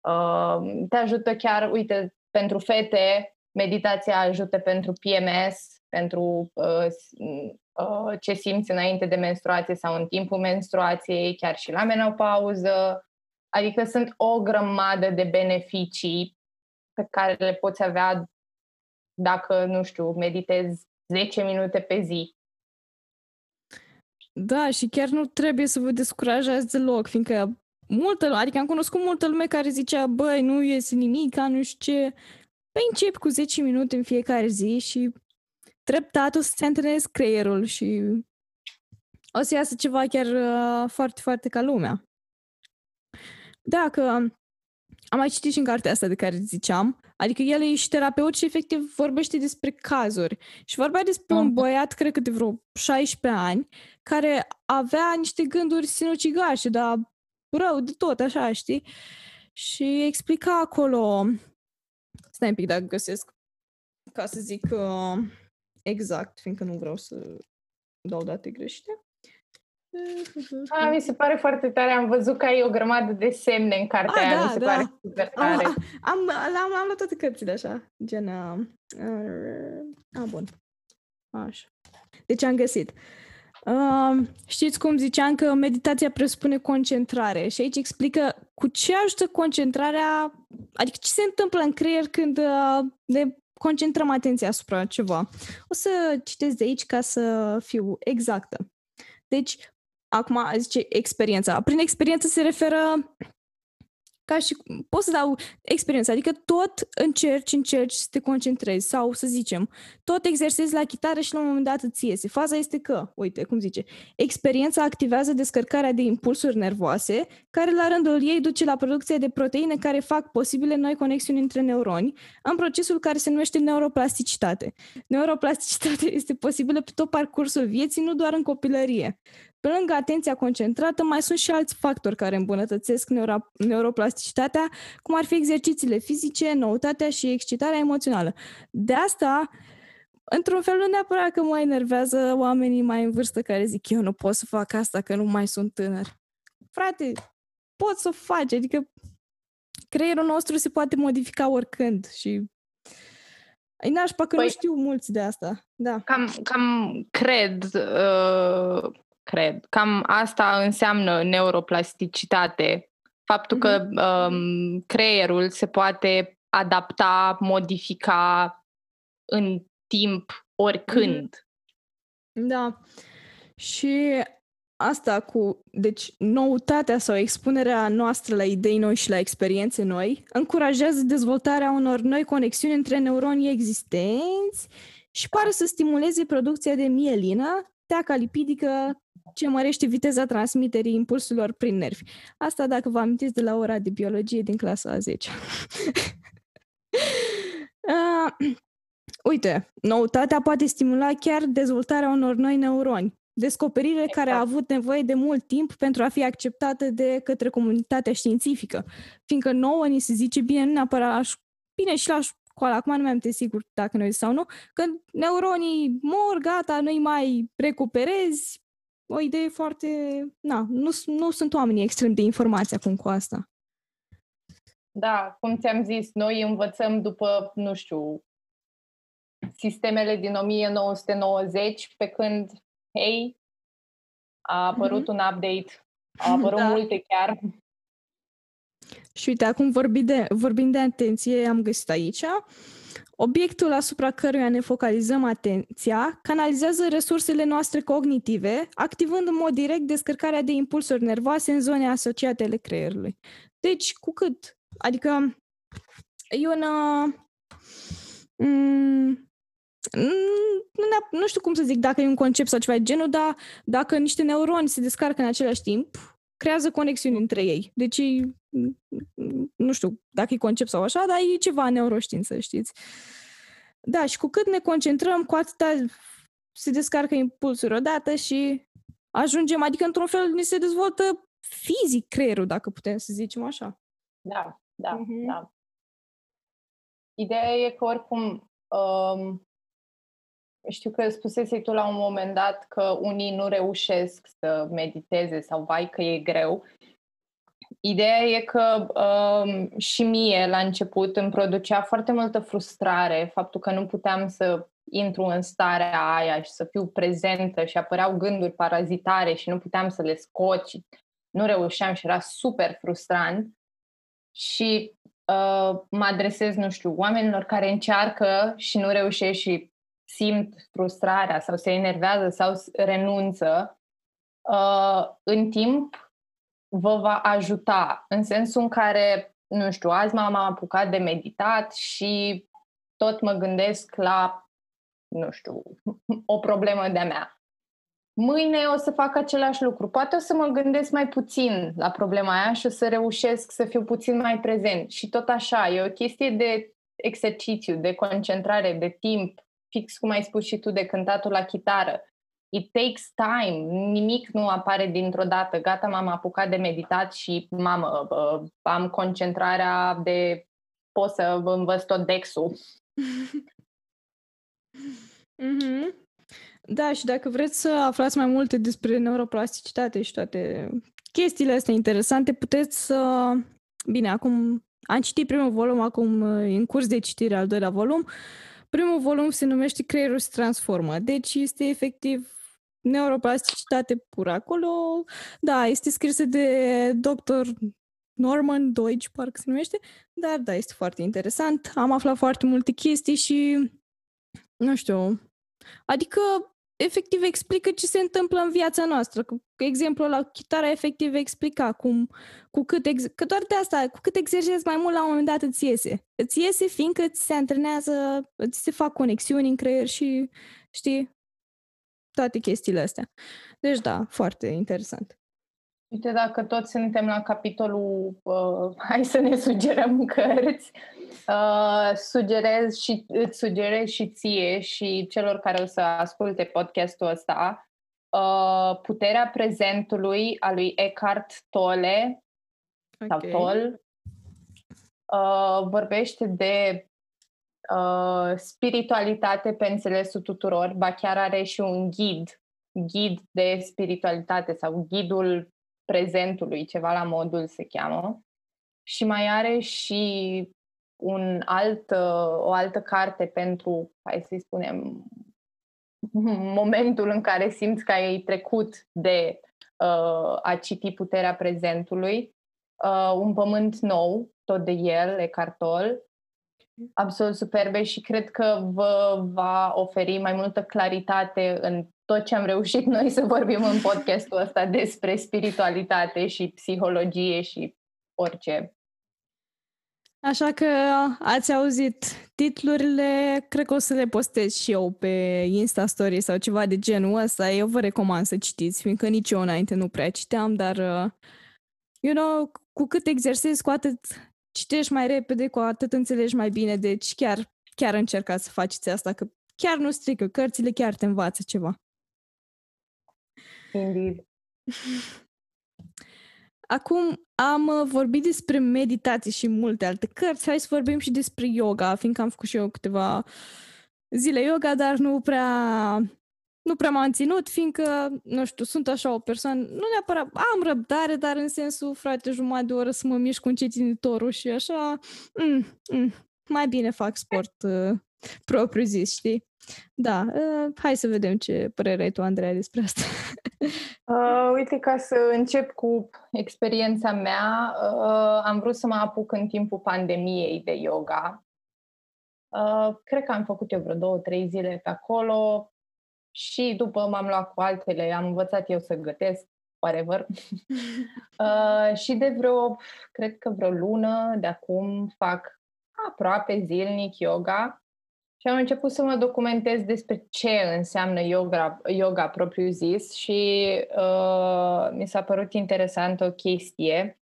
uh, te ajută chiar, uite, pentru fete, meditația ajută pentru PMS, pentru uh, uh, ce simți înainte de menstruație sau în timpul menstruației, chiar și la menopauză. Adică sunt o grămadă de beneficii pe care le poți avea dacă, nu știu, meditezi 10 minute pe zi. Da, și chiar nu trebuie să vă descurajați deloc, fiindcă multă, adică am cunoscut multă lume care zicea, băi, nu iese nimic, nu știu ce. Păi încep cu 10 minute în fiecare zi și treptat o să-ți antrenezi creierul și o să iasă ceva chiar uh, foarte, foarte ca lumea. Da, că am mai citit și în cartea asta de care ziceam, adică el e și terapeut și efectiv vorbește despre cazuri. Și vorbea despre un băiat, cred că de vreo 16 ani, care avea niște gânduri sinucigașe, dar rău de tot, așa, știi? Și explica acolo... Stai un pic dacă găsesc ca să zic uh, exact, fiindcă nu vreau să dau date greșite. A, mi se pare foarte tare. Am văzut că ai o grămadă de semne în cartea A, aia. Da, mi se da. pare super tare. Am, am, am, am luat toate cărțile așa. Gen... Uh, a, bun. Așa. Deci am găsit. Uh, știți cum ziceam că meditația presupune concentrare și aici explică cu ce ajută concentrarea, adică ce se întâmplă în creier când uh, ne concentrăm atenția asupra ceva. O să citesc de aici ca să fiu exactă. Deci, acum zice experiența. Prin experiență se referă ca și pot să dau experiență, adică tot încerci, încerci să te concentrezi sau să zicem, tot exersezi la chitară și la un moment dat îți iese. Faza este că, uite, cum zice, experiența activează descărcarea de impulsuri nervoase, care la rândul ei duce la producția de proteine care fac posibile noi conexiuni între neuroni, în procesul care se numește neuroplasticitate. Neuroplasticitatea este posibilă pe tot parcursul vieții, nu doar în copilărie. Pe lângă atenția concentrată, mai sunt și alți factori care îmbunătățesc neuro- neuroplasticitatea, cum ar fi exercițiile fizice, noutatea și excitarea emoțională. De asta, într-un fel, nu neapărat că mă enervează oamenii mai în vârstă care zic eu nu pot să fac asta, că nu mai sunt tânăr. Frate, poți să o faci, adică creierul nostru se poate modifica oricând și ai nașpa că păi, nu știu mulți de asta. Da. Cam, cam cred uh, cred. Cam asta înseamnă neuroplasticitate. Faptul că mm-hmm. um, creierul se poate adapta, modifica în timp, oricând. Mm-hmm. Da. Și asta cu, deci, noutatea sau expunerea noastră la idei noi și la experiențe noi încurajează dezvoltarea unor noi conexiuni între neuronii existenți și pare să stimuleze producția de mielină, teaca lipidică, ce mărește viteza transmiterii impulsurilor prin nervi. Asta dacă vă amintiți de la ora de biologie din clasa a 10. uh, uite, noutatea poate stimula chiar dezvoltarea unor noi neuroni. Descoperire exact. care a avut nevoie de mult timp pentru a fi acceptată de către comunitatea științifică. Fiindcă nouă ni se zice, bine, nu neapărat bine și la școală, acum nu mai am sigur dacă noi sau nu, că neuronii mor, gata, nu-i mai recuperezi, o idee foarte... Na, nu, nu sunt oamenii extrem de informați acum cu asta. Da, cum ți-am zis, noi învățăm după, nu știu, sistemele din 1990, pe când, hei, a apărut mm-hmm. un update, au apărut da. multe chiar. Și uite, acum vorbind de, vorbind de atenție, am găsit aici, Obiectul asupra căruia ne focalizăm atenția canalizează resursele noastre cognitive, activând în mod direct descărcarea de impulsuri nervoase în zone asociate ale creierului. Deci, cu cât? Adică, e un... Mm, nu, nu știu cum să zic dacă e un concept sau ceva de genul, dar dacă niște neuroni se descarcă în același timp, creează conexiuni între ei. Deci, nu știu dacă e concept sau așa, dar e ceva neuroștiință, știți? Da, și cu cât ne concentrăm, cu atâta se descarcă impulsuri odată și ajungem, adică într-un fel ne se dezvoltă fizic creierul, dacă putem să zicem așa. Da, da, uh-huh. da. Ideea e că oricum um, știu că spusese tu la un moment dat că unii nu reușesc să mediteze sau vai că e greu. Ideea e că um, și mie la început îmi producea foarte multă frustrare faptul că nu puteam să intru în starea aia și să fiu prezentă și apăreau gânduri parazitare și nu puteam să le scot și nu reușeam și era super frustrant. Și uh, mă adresez, nu știu, oamenilor care încearcă și nu reușesc și simt frustrarea sau se enervează sau renunță, uh, în timp vă va ajuta în sensul în care, nu știu, azi m-am apucat de meditat și tot mă gândesc la, nu știu, o problemă de-a mea. Mâine o să fac același lucru. Poate o să mă gândesc mai puțin la problema aia și o să reușesc să fiu puțin mai prezent. Și tot așa, e o chestie de exercițiu, de concentrare, de timp, fix cum ai spus și tu, de cântatul la chitară. It takes time, nimic nu apare dintr-o dată. Gata, m-am apucat de meditat și, mamă, am concentrarea de pot să învăț tot dexul. mm-hmm. Da, și dacă vreți să aflați mai multe despre neuroplasticitate și toate chestiile astea interesante, puteți să... Bine, acum am citit primul volum, acum în curs de citire al doilea volum. Primul volum se numește Creierul se transformă. Deci este efectiv neuroplasticitate pură acolo. Da, este scrisă de doctor Norman Deutsch, parcă se numește, dar da, este foarte interesant. Am aflat foarte multe chestii și, nu știu, adică efectiv explică ce se întâmplă în viața noastră. Cu exemplu la chitara efectiv explica cum, cu cât, ex- că doar de asta, cu cât exersezi mai mult la un moment dat îți iese. Îți iese fiindcă ți se antrenează, îți se fac conexiuni în creier și știi toate chestiile astea. Deci da, foarte interesant. Uite, dacă toți suntem la capitolul uh, hai să ne sugerăm cărți, uh, sugerez și, îți sugerez și ție și celor care o să asculte podcastul ăsta uh, Puterea prezentului a lui Eckhart Tolle okay. sau Toll uh, vorbește de uh, spiritualitate pe înțelesul tuturor, ba chiar are și un ghid, ghid de spiritualitate sau ghidul prezentului, ceva la modul se cheamă. Și mai are și un alt, o altă carte pentru, hai să-i spunem, momentul în care simți că ai trecut de uh, a citi puterea prezentului. Uh, un pământ nou, tot de el, Eckhart Tolle, absolut superbe și cred că vă va oferi mai multă claritate în tot ce am reușit noi să vorbim în podcastul ăsta despre spiritualitate și psihologie și orice. Așa că ați auzit titlurile, cred că o să le postez și eu pe Insta Story sau ceva de genul ăsta. Eu vă recomand să citiți, fiindcă nici eu înainte nu prea citeam, dar, uh, you know, cu cât exersezi, cu atât citești mai repede, cu atât înțelegi mai bine, deci chiar, chiar încercați să faceți asta, că chiar nu strică, cărțile chiar te învață ceva. Indeed. Acum am uh, vorbit despre meditație și multe alte cărți. Hai să vorbim și despre yoga, fiindcă am făcut și eu câteva zile yoga, dar nu prea nu prea m-am ținut, fiindcă, nu știu, sunt așa o persoană, nu neapărat, am răbdare, dar în sensul, frate, jumătate de oră să mă mișc cu încetinitorul și așa, mm, mm, mai bine fac sport uh, propriu zis, știi? Da, uh, hai să vedem ce părere ai tu, Andreea, despre asta. Uh, uite, ca să încep cu experiența mea, uh, am vrut să mă apuc în timpul pandemiei de yoga. Uh, cred că am făcut eu vreo două, trei zile pe acolo și după m-am luat cu altele, am învățat eu să gătesc, whatever. uh, și de vreo, cred că vreo lună de acum fac aproape zilnic yoga și am început să mă documentez despre ce înseamnă yoga, yoga propriu zis și uh, mi s-a părut interesant o chestie.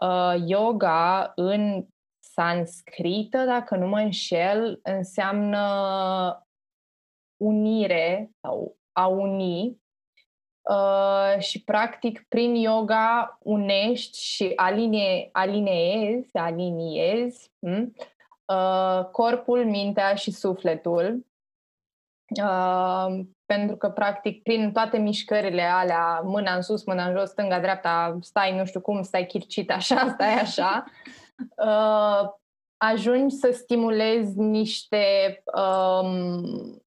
Uh, yoga în sanscrită, dacă nu mă înșel, înseamnă unire sau a uni uh, și practic prin yoga unești și aline, alineezi, aliniezi hm? uh, corpul, mintea și sufletul Uh, pentru că, practic, prin toate mișcările alea, mâna în sus, mâna în jos, stânga, dreapta, stai nu știu cum, stai chircit așa, stai așa, uh, ajungi să stimulezi niște um,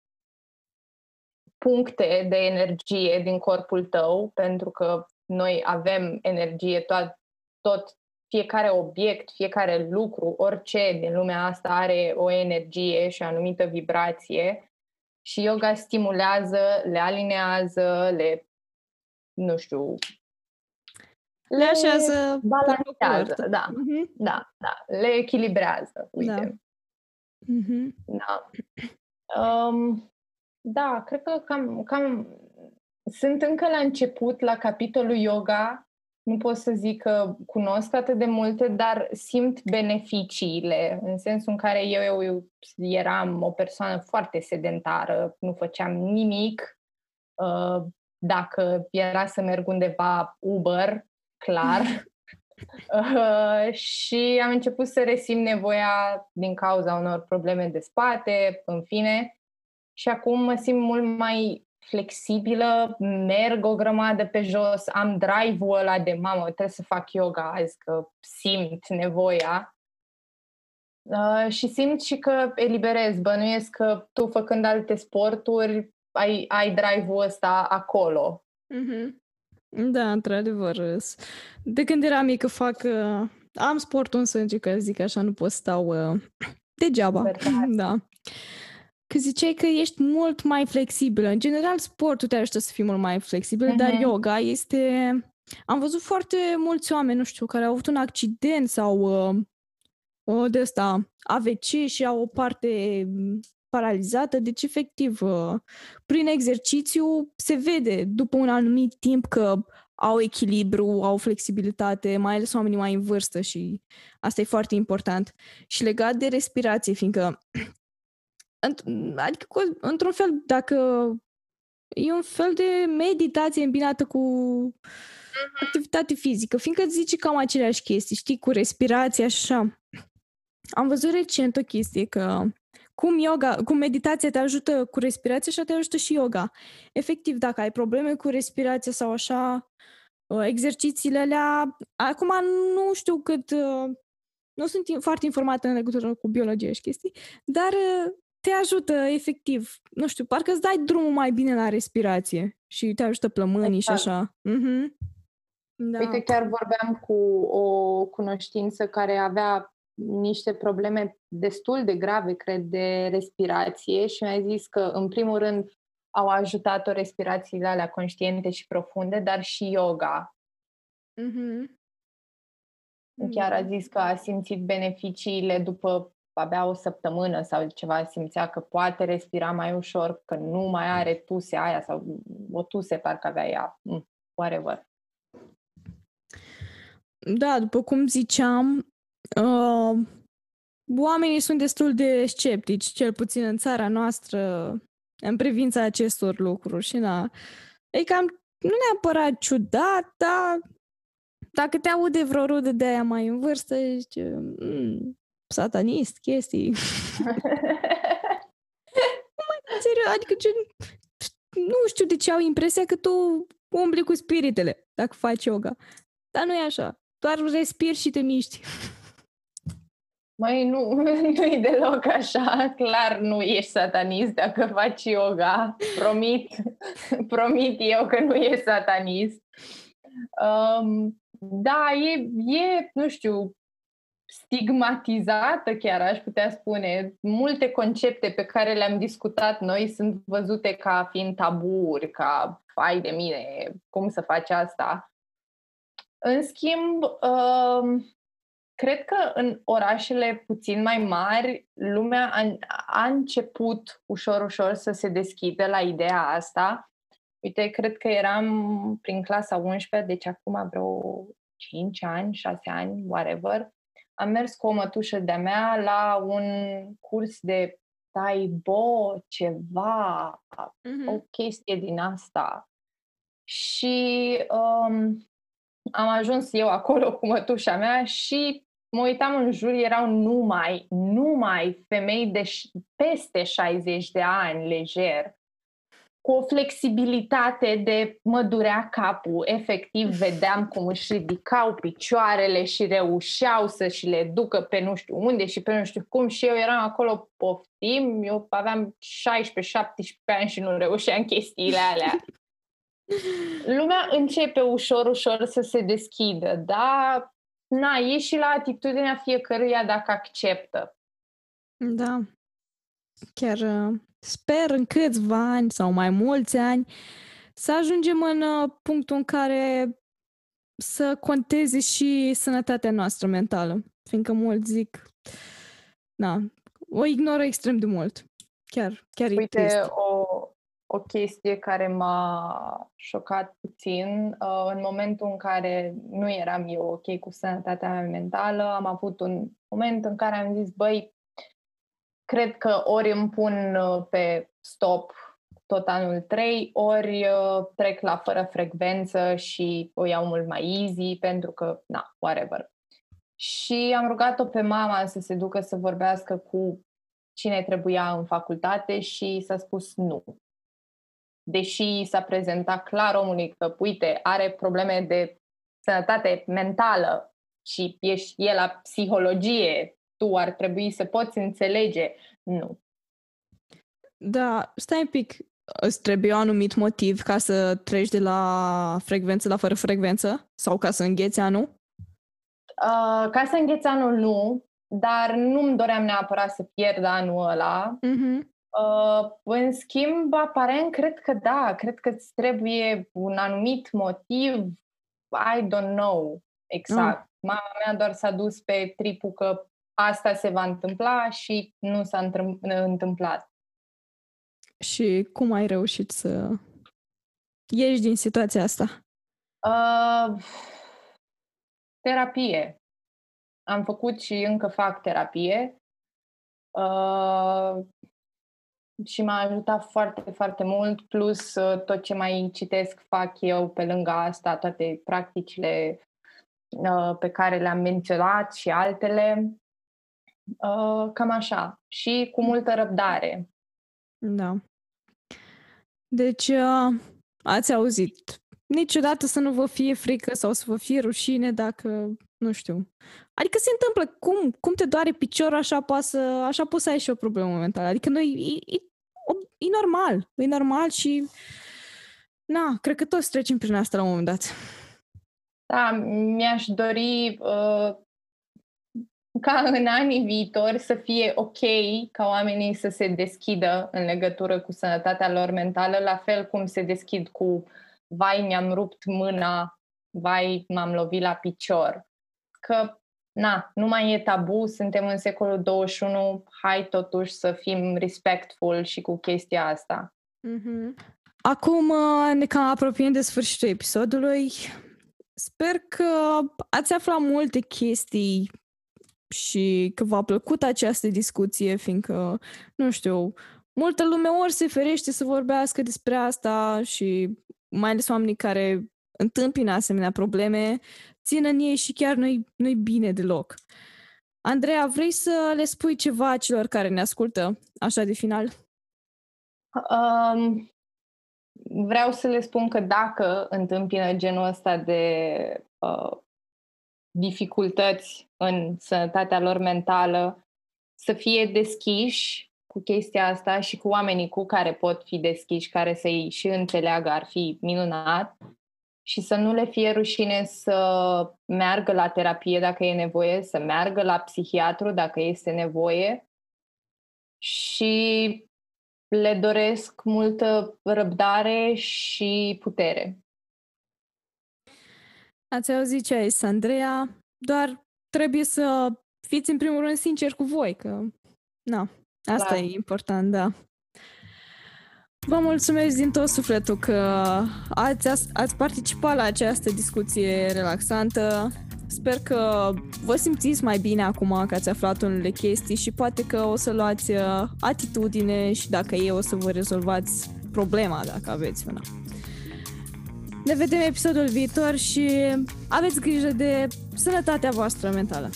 puncte de energie din corpul tău, pentru că noi avem energie, tot, tot fiecare obiect, fiecare lucru, orice din lumea asta are o energie și o anumită vibrație și yoga stimulează, le alinează, le, nu știu, le așează balancează, da, uh-huh. da, da, le echilibrează, uite. Da. Uh-huh. Da. Um, da, cred că cam, cam sunt încă la început, la capitolul yoga. Nu pot să zic că cunosc atât de multe, dar simt beneficiile, în sensul în care eu, eu eram o persoană foarte sedentară, nu făceam nimic. Uh, dacă era să merg undeva Uber, clar. Uh, și am început să resim nevoia din cauza unor probleme de spate, în fine. Și acum mă simt mult mai flexibilă, merg o grămadă pe jos, am drive-ul ăla de mamă, trebuie să fac yoga azi, că simt nevoia. Uh, și simt și că eliberez, bănuiesc că tu făcând alte sporturi ai, ai drive-ul ăsta acolo. Mm-hmm. Da, într-adevăr. De când eram mică fac... Uh, am sportul în sânge, că zic așa, nu pot stau uh, degeaba. Da. Că ziceai că ești mult mai flexibilă. În general, sportul te ajută să fii mult mai flexibil, uh-huh. dar mhm. yoga este... Am văzut foarte mulți oameni, nu știu, care au avut un accident sau uh, de asta AVC și au o parte mm, paralizată, deci efectiv uh, prin exercițiu se vede după un anumit timp că au echilibru, au flexibilitate, mai ales oamenii mai în vârstă și asta e foarte important. Și legat de respirație, fiindcă adică într-un fel, dacă e un fel de meditație îmbinată cu mhm. activitate fizică, fiindcă îți zice cam aceleași chestii, știi, cu respirația și așa. Am văzut recent o chestie că cum yoga, cum meditația te ajută cu respirația, așa te ajută și yoga. Efectiv, dacă ai probleme cu respirația sau așa, uh, exercițiile alea, acum nu știu cât, uh, nu sunt foarte informată în legătură cu biologie și chestii, dar uh, te ajută efectiv, nu știu, parcă îți dai drumul mai bine la respirație și te ajută plămânii exact. și așa. Mm-hmm. Da. Uite, chiar vorbeam cu o cunoștință care avea niște probleme destul de grave, cred, de respirație și mi-a zis că, în primul rând, au ajutat-o respirațiile alea conștiente și profunde, dar și yoga. Mm-hmm. Chiar a zis că a simțit beneficiile după abia o săptămână sau ceva, simțea că poate respira mai ușor, că nu mai are tuse aia sau o tuse parcă avea ea, mm, whatever. Da, după cum ziceam, uh, oamenii sunt destul de sceptici, cel puțin în țara noastră, în privința acestor lucruri și na, e cam nu neapărat ciudat, dar dacă te aude vreo rudă de aia mai în vârstă, zice, mm, satanist, chestii. Serios, adică ce, nu știu de ce au impresia că tu umbli cu spiritele dacă faci yoga. Dar nu e așa. Doar respiri și te miști. Mai nu, nu e deloc așa. Clar nu ești satanist dacă faci yoga. Promit, promit eu că nu ești satanist. Um, da, e, e, nu știu, stigmatizată, chiar aș putea spune. Multe concepte pe care le-am discutat noi sunt văzute ca fiind taburi, ca fai de mine, cum să faci asta. În schimb, um, cred că în orașele puțin mai mari, lumea a, a început ușor, ușor să se deschidă la ideea asta. Uite, cred că eram prin clasa 11, deci acum vreo 5 ani, 6 ani, whatever, am mers cu o mătușă de-a mea la un curs de taibo, ceva, mm-hmm. o chestie din asta. Și um, am ajuns eu acolo cu mătușa mea și mă uitam în jur, erau numai, numai femei de peste 60 de ani, lejer, cu o flexibilitate de mă durea capul. Efectiv, vedeam cum își ridicau picioarele și reușeau să și le ducă pe nu știu unde și pe nu știu cum și eu eram acolo poftim, eu aveam 16-17 ani și nu reușeam chestiile alea. Lumea începe ușor, ușor să se deschidă, dar na, e și la atitudinea fiecăruia dacă acceptă. Da. Chiar uh, sper în câțiva ani sau mai mulți ani să ajungem în uh, punctul în care să conteze și sănătatea noastră mentală. Fiindcă mulți zic, na, o ignoră extrem de mult. Chiar, chiar Uite, e trist. o, o chestie care m-a șocat puțin. Uh, în momentul în care nu eram eu ok cu sănătatea mea mentală, am avut un moment în care am zis, băi, cred că ori îmi pun uh, pe stop tot anul 3, ori uh, trec la fără frecvență și o iau mult mai easy pentru că, na, whatever. Și am rugat-o pe mama să se ducă să vorbească cu cine trebuia în facultate și s-a spus nu deși s-a prezentat clar omului că, uite, are probleme de sănătate mentală și ești e la psihologie, tu ar trebui să poți înțelege. Nu. Da, stai un pic. Îți trebuie un anumit motiv ca să treci de la frecvență la fără frecvență? Sau ca să îngheți anul? Uh, ca să îngheți anul, nu. Dar nu-mi doream neapărat să pierd anul ăla. Mm-hmm. Uh, în schimb, aparent, cred că da, cred că îți trebuie un anumit motiv, I don't know exact. Mm. Mama mea doar s-a dus pe tripul că asta se va întâmpla și nu s-a întâmplat. Și cum ai reușit să ieși din situația asta? Uh, terapie. Am făcut și încă fac terapie. Uh, și m-a ajutat foarte, foarte mult, plus uh, tot ce mai citesc fac eu pe lângă asta, toate practicile uh, pe care le-am menționat și altele. Uh, cam așa. Și cu multă răbdare. Da. Deci, ați auzit. Niciodată să nu vă fie frică sau să vă fie rușine dacă, nu știu. Adică se întâmplă, cum, cum te doare piciorul, așa, poți să, așa poți să ai și o problemă momentală. Adică noi, e, e e normal, e normal și na, cred că toți trecem prin asta la un moment dat. Da, mi-aș dori uh, ca în anii viitori să fie ok ca oamenii să se deschidă în legătură cu sănătatea lor mentală, la fel cum se deschid cu vai, mi-am rupt mâna, vai, m-am lovit la picior. Că na, nu mai e tabu, suntem în secolul 21, hai totuși să fim respectful și cu chestia asta. Mm-hmm. Acum uh, ne cam apropiem de sfârșitul episodului. Sper că ați aflat multe chestii și că v-a plăcut această discuție, fiindcă, nu știu, multă lume ori se ferește să vorbească despre asta și mai ales oamenii care întâmpină asemenea probleme, țin în ei și chiar nu-i, nu-i bine deloc. Andreea, vrei să le spui ceva celor care ne ascultă, așa de final? Um, vreau să le spun că dacă întâmpină genul ăsta de uh, dificultăți în sănătatea lor mentală, să fie deschiși cu chestia asta și cu oamenii cu care pot fi deschiși, care să-i și înțeleagă, ar fi minunat și să nu le fie rușine să meargă la terapie dacă e nevoie, să meargă la psihiatru dacă este nevoie și le doresc multă răbdare și putere. Ați auzit ce ai Andreea, doar trebuie să fiți în primul rând sinceri cu voi, că na, asta Clar. e important, da. Vă mulțumesc din tot sufletul că ați, ați participat la această discuție relaxantă. Sper că vă simțiți mai bine acum că ați aflat unele chestii și poate că o să luați uh, atitudine și dacă e o să vă rezolvați problema dacă aveți una. Ne vedem episodul viitor și aveți grijă de sănătatea voastră mentală.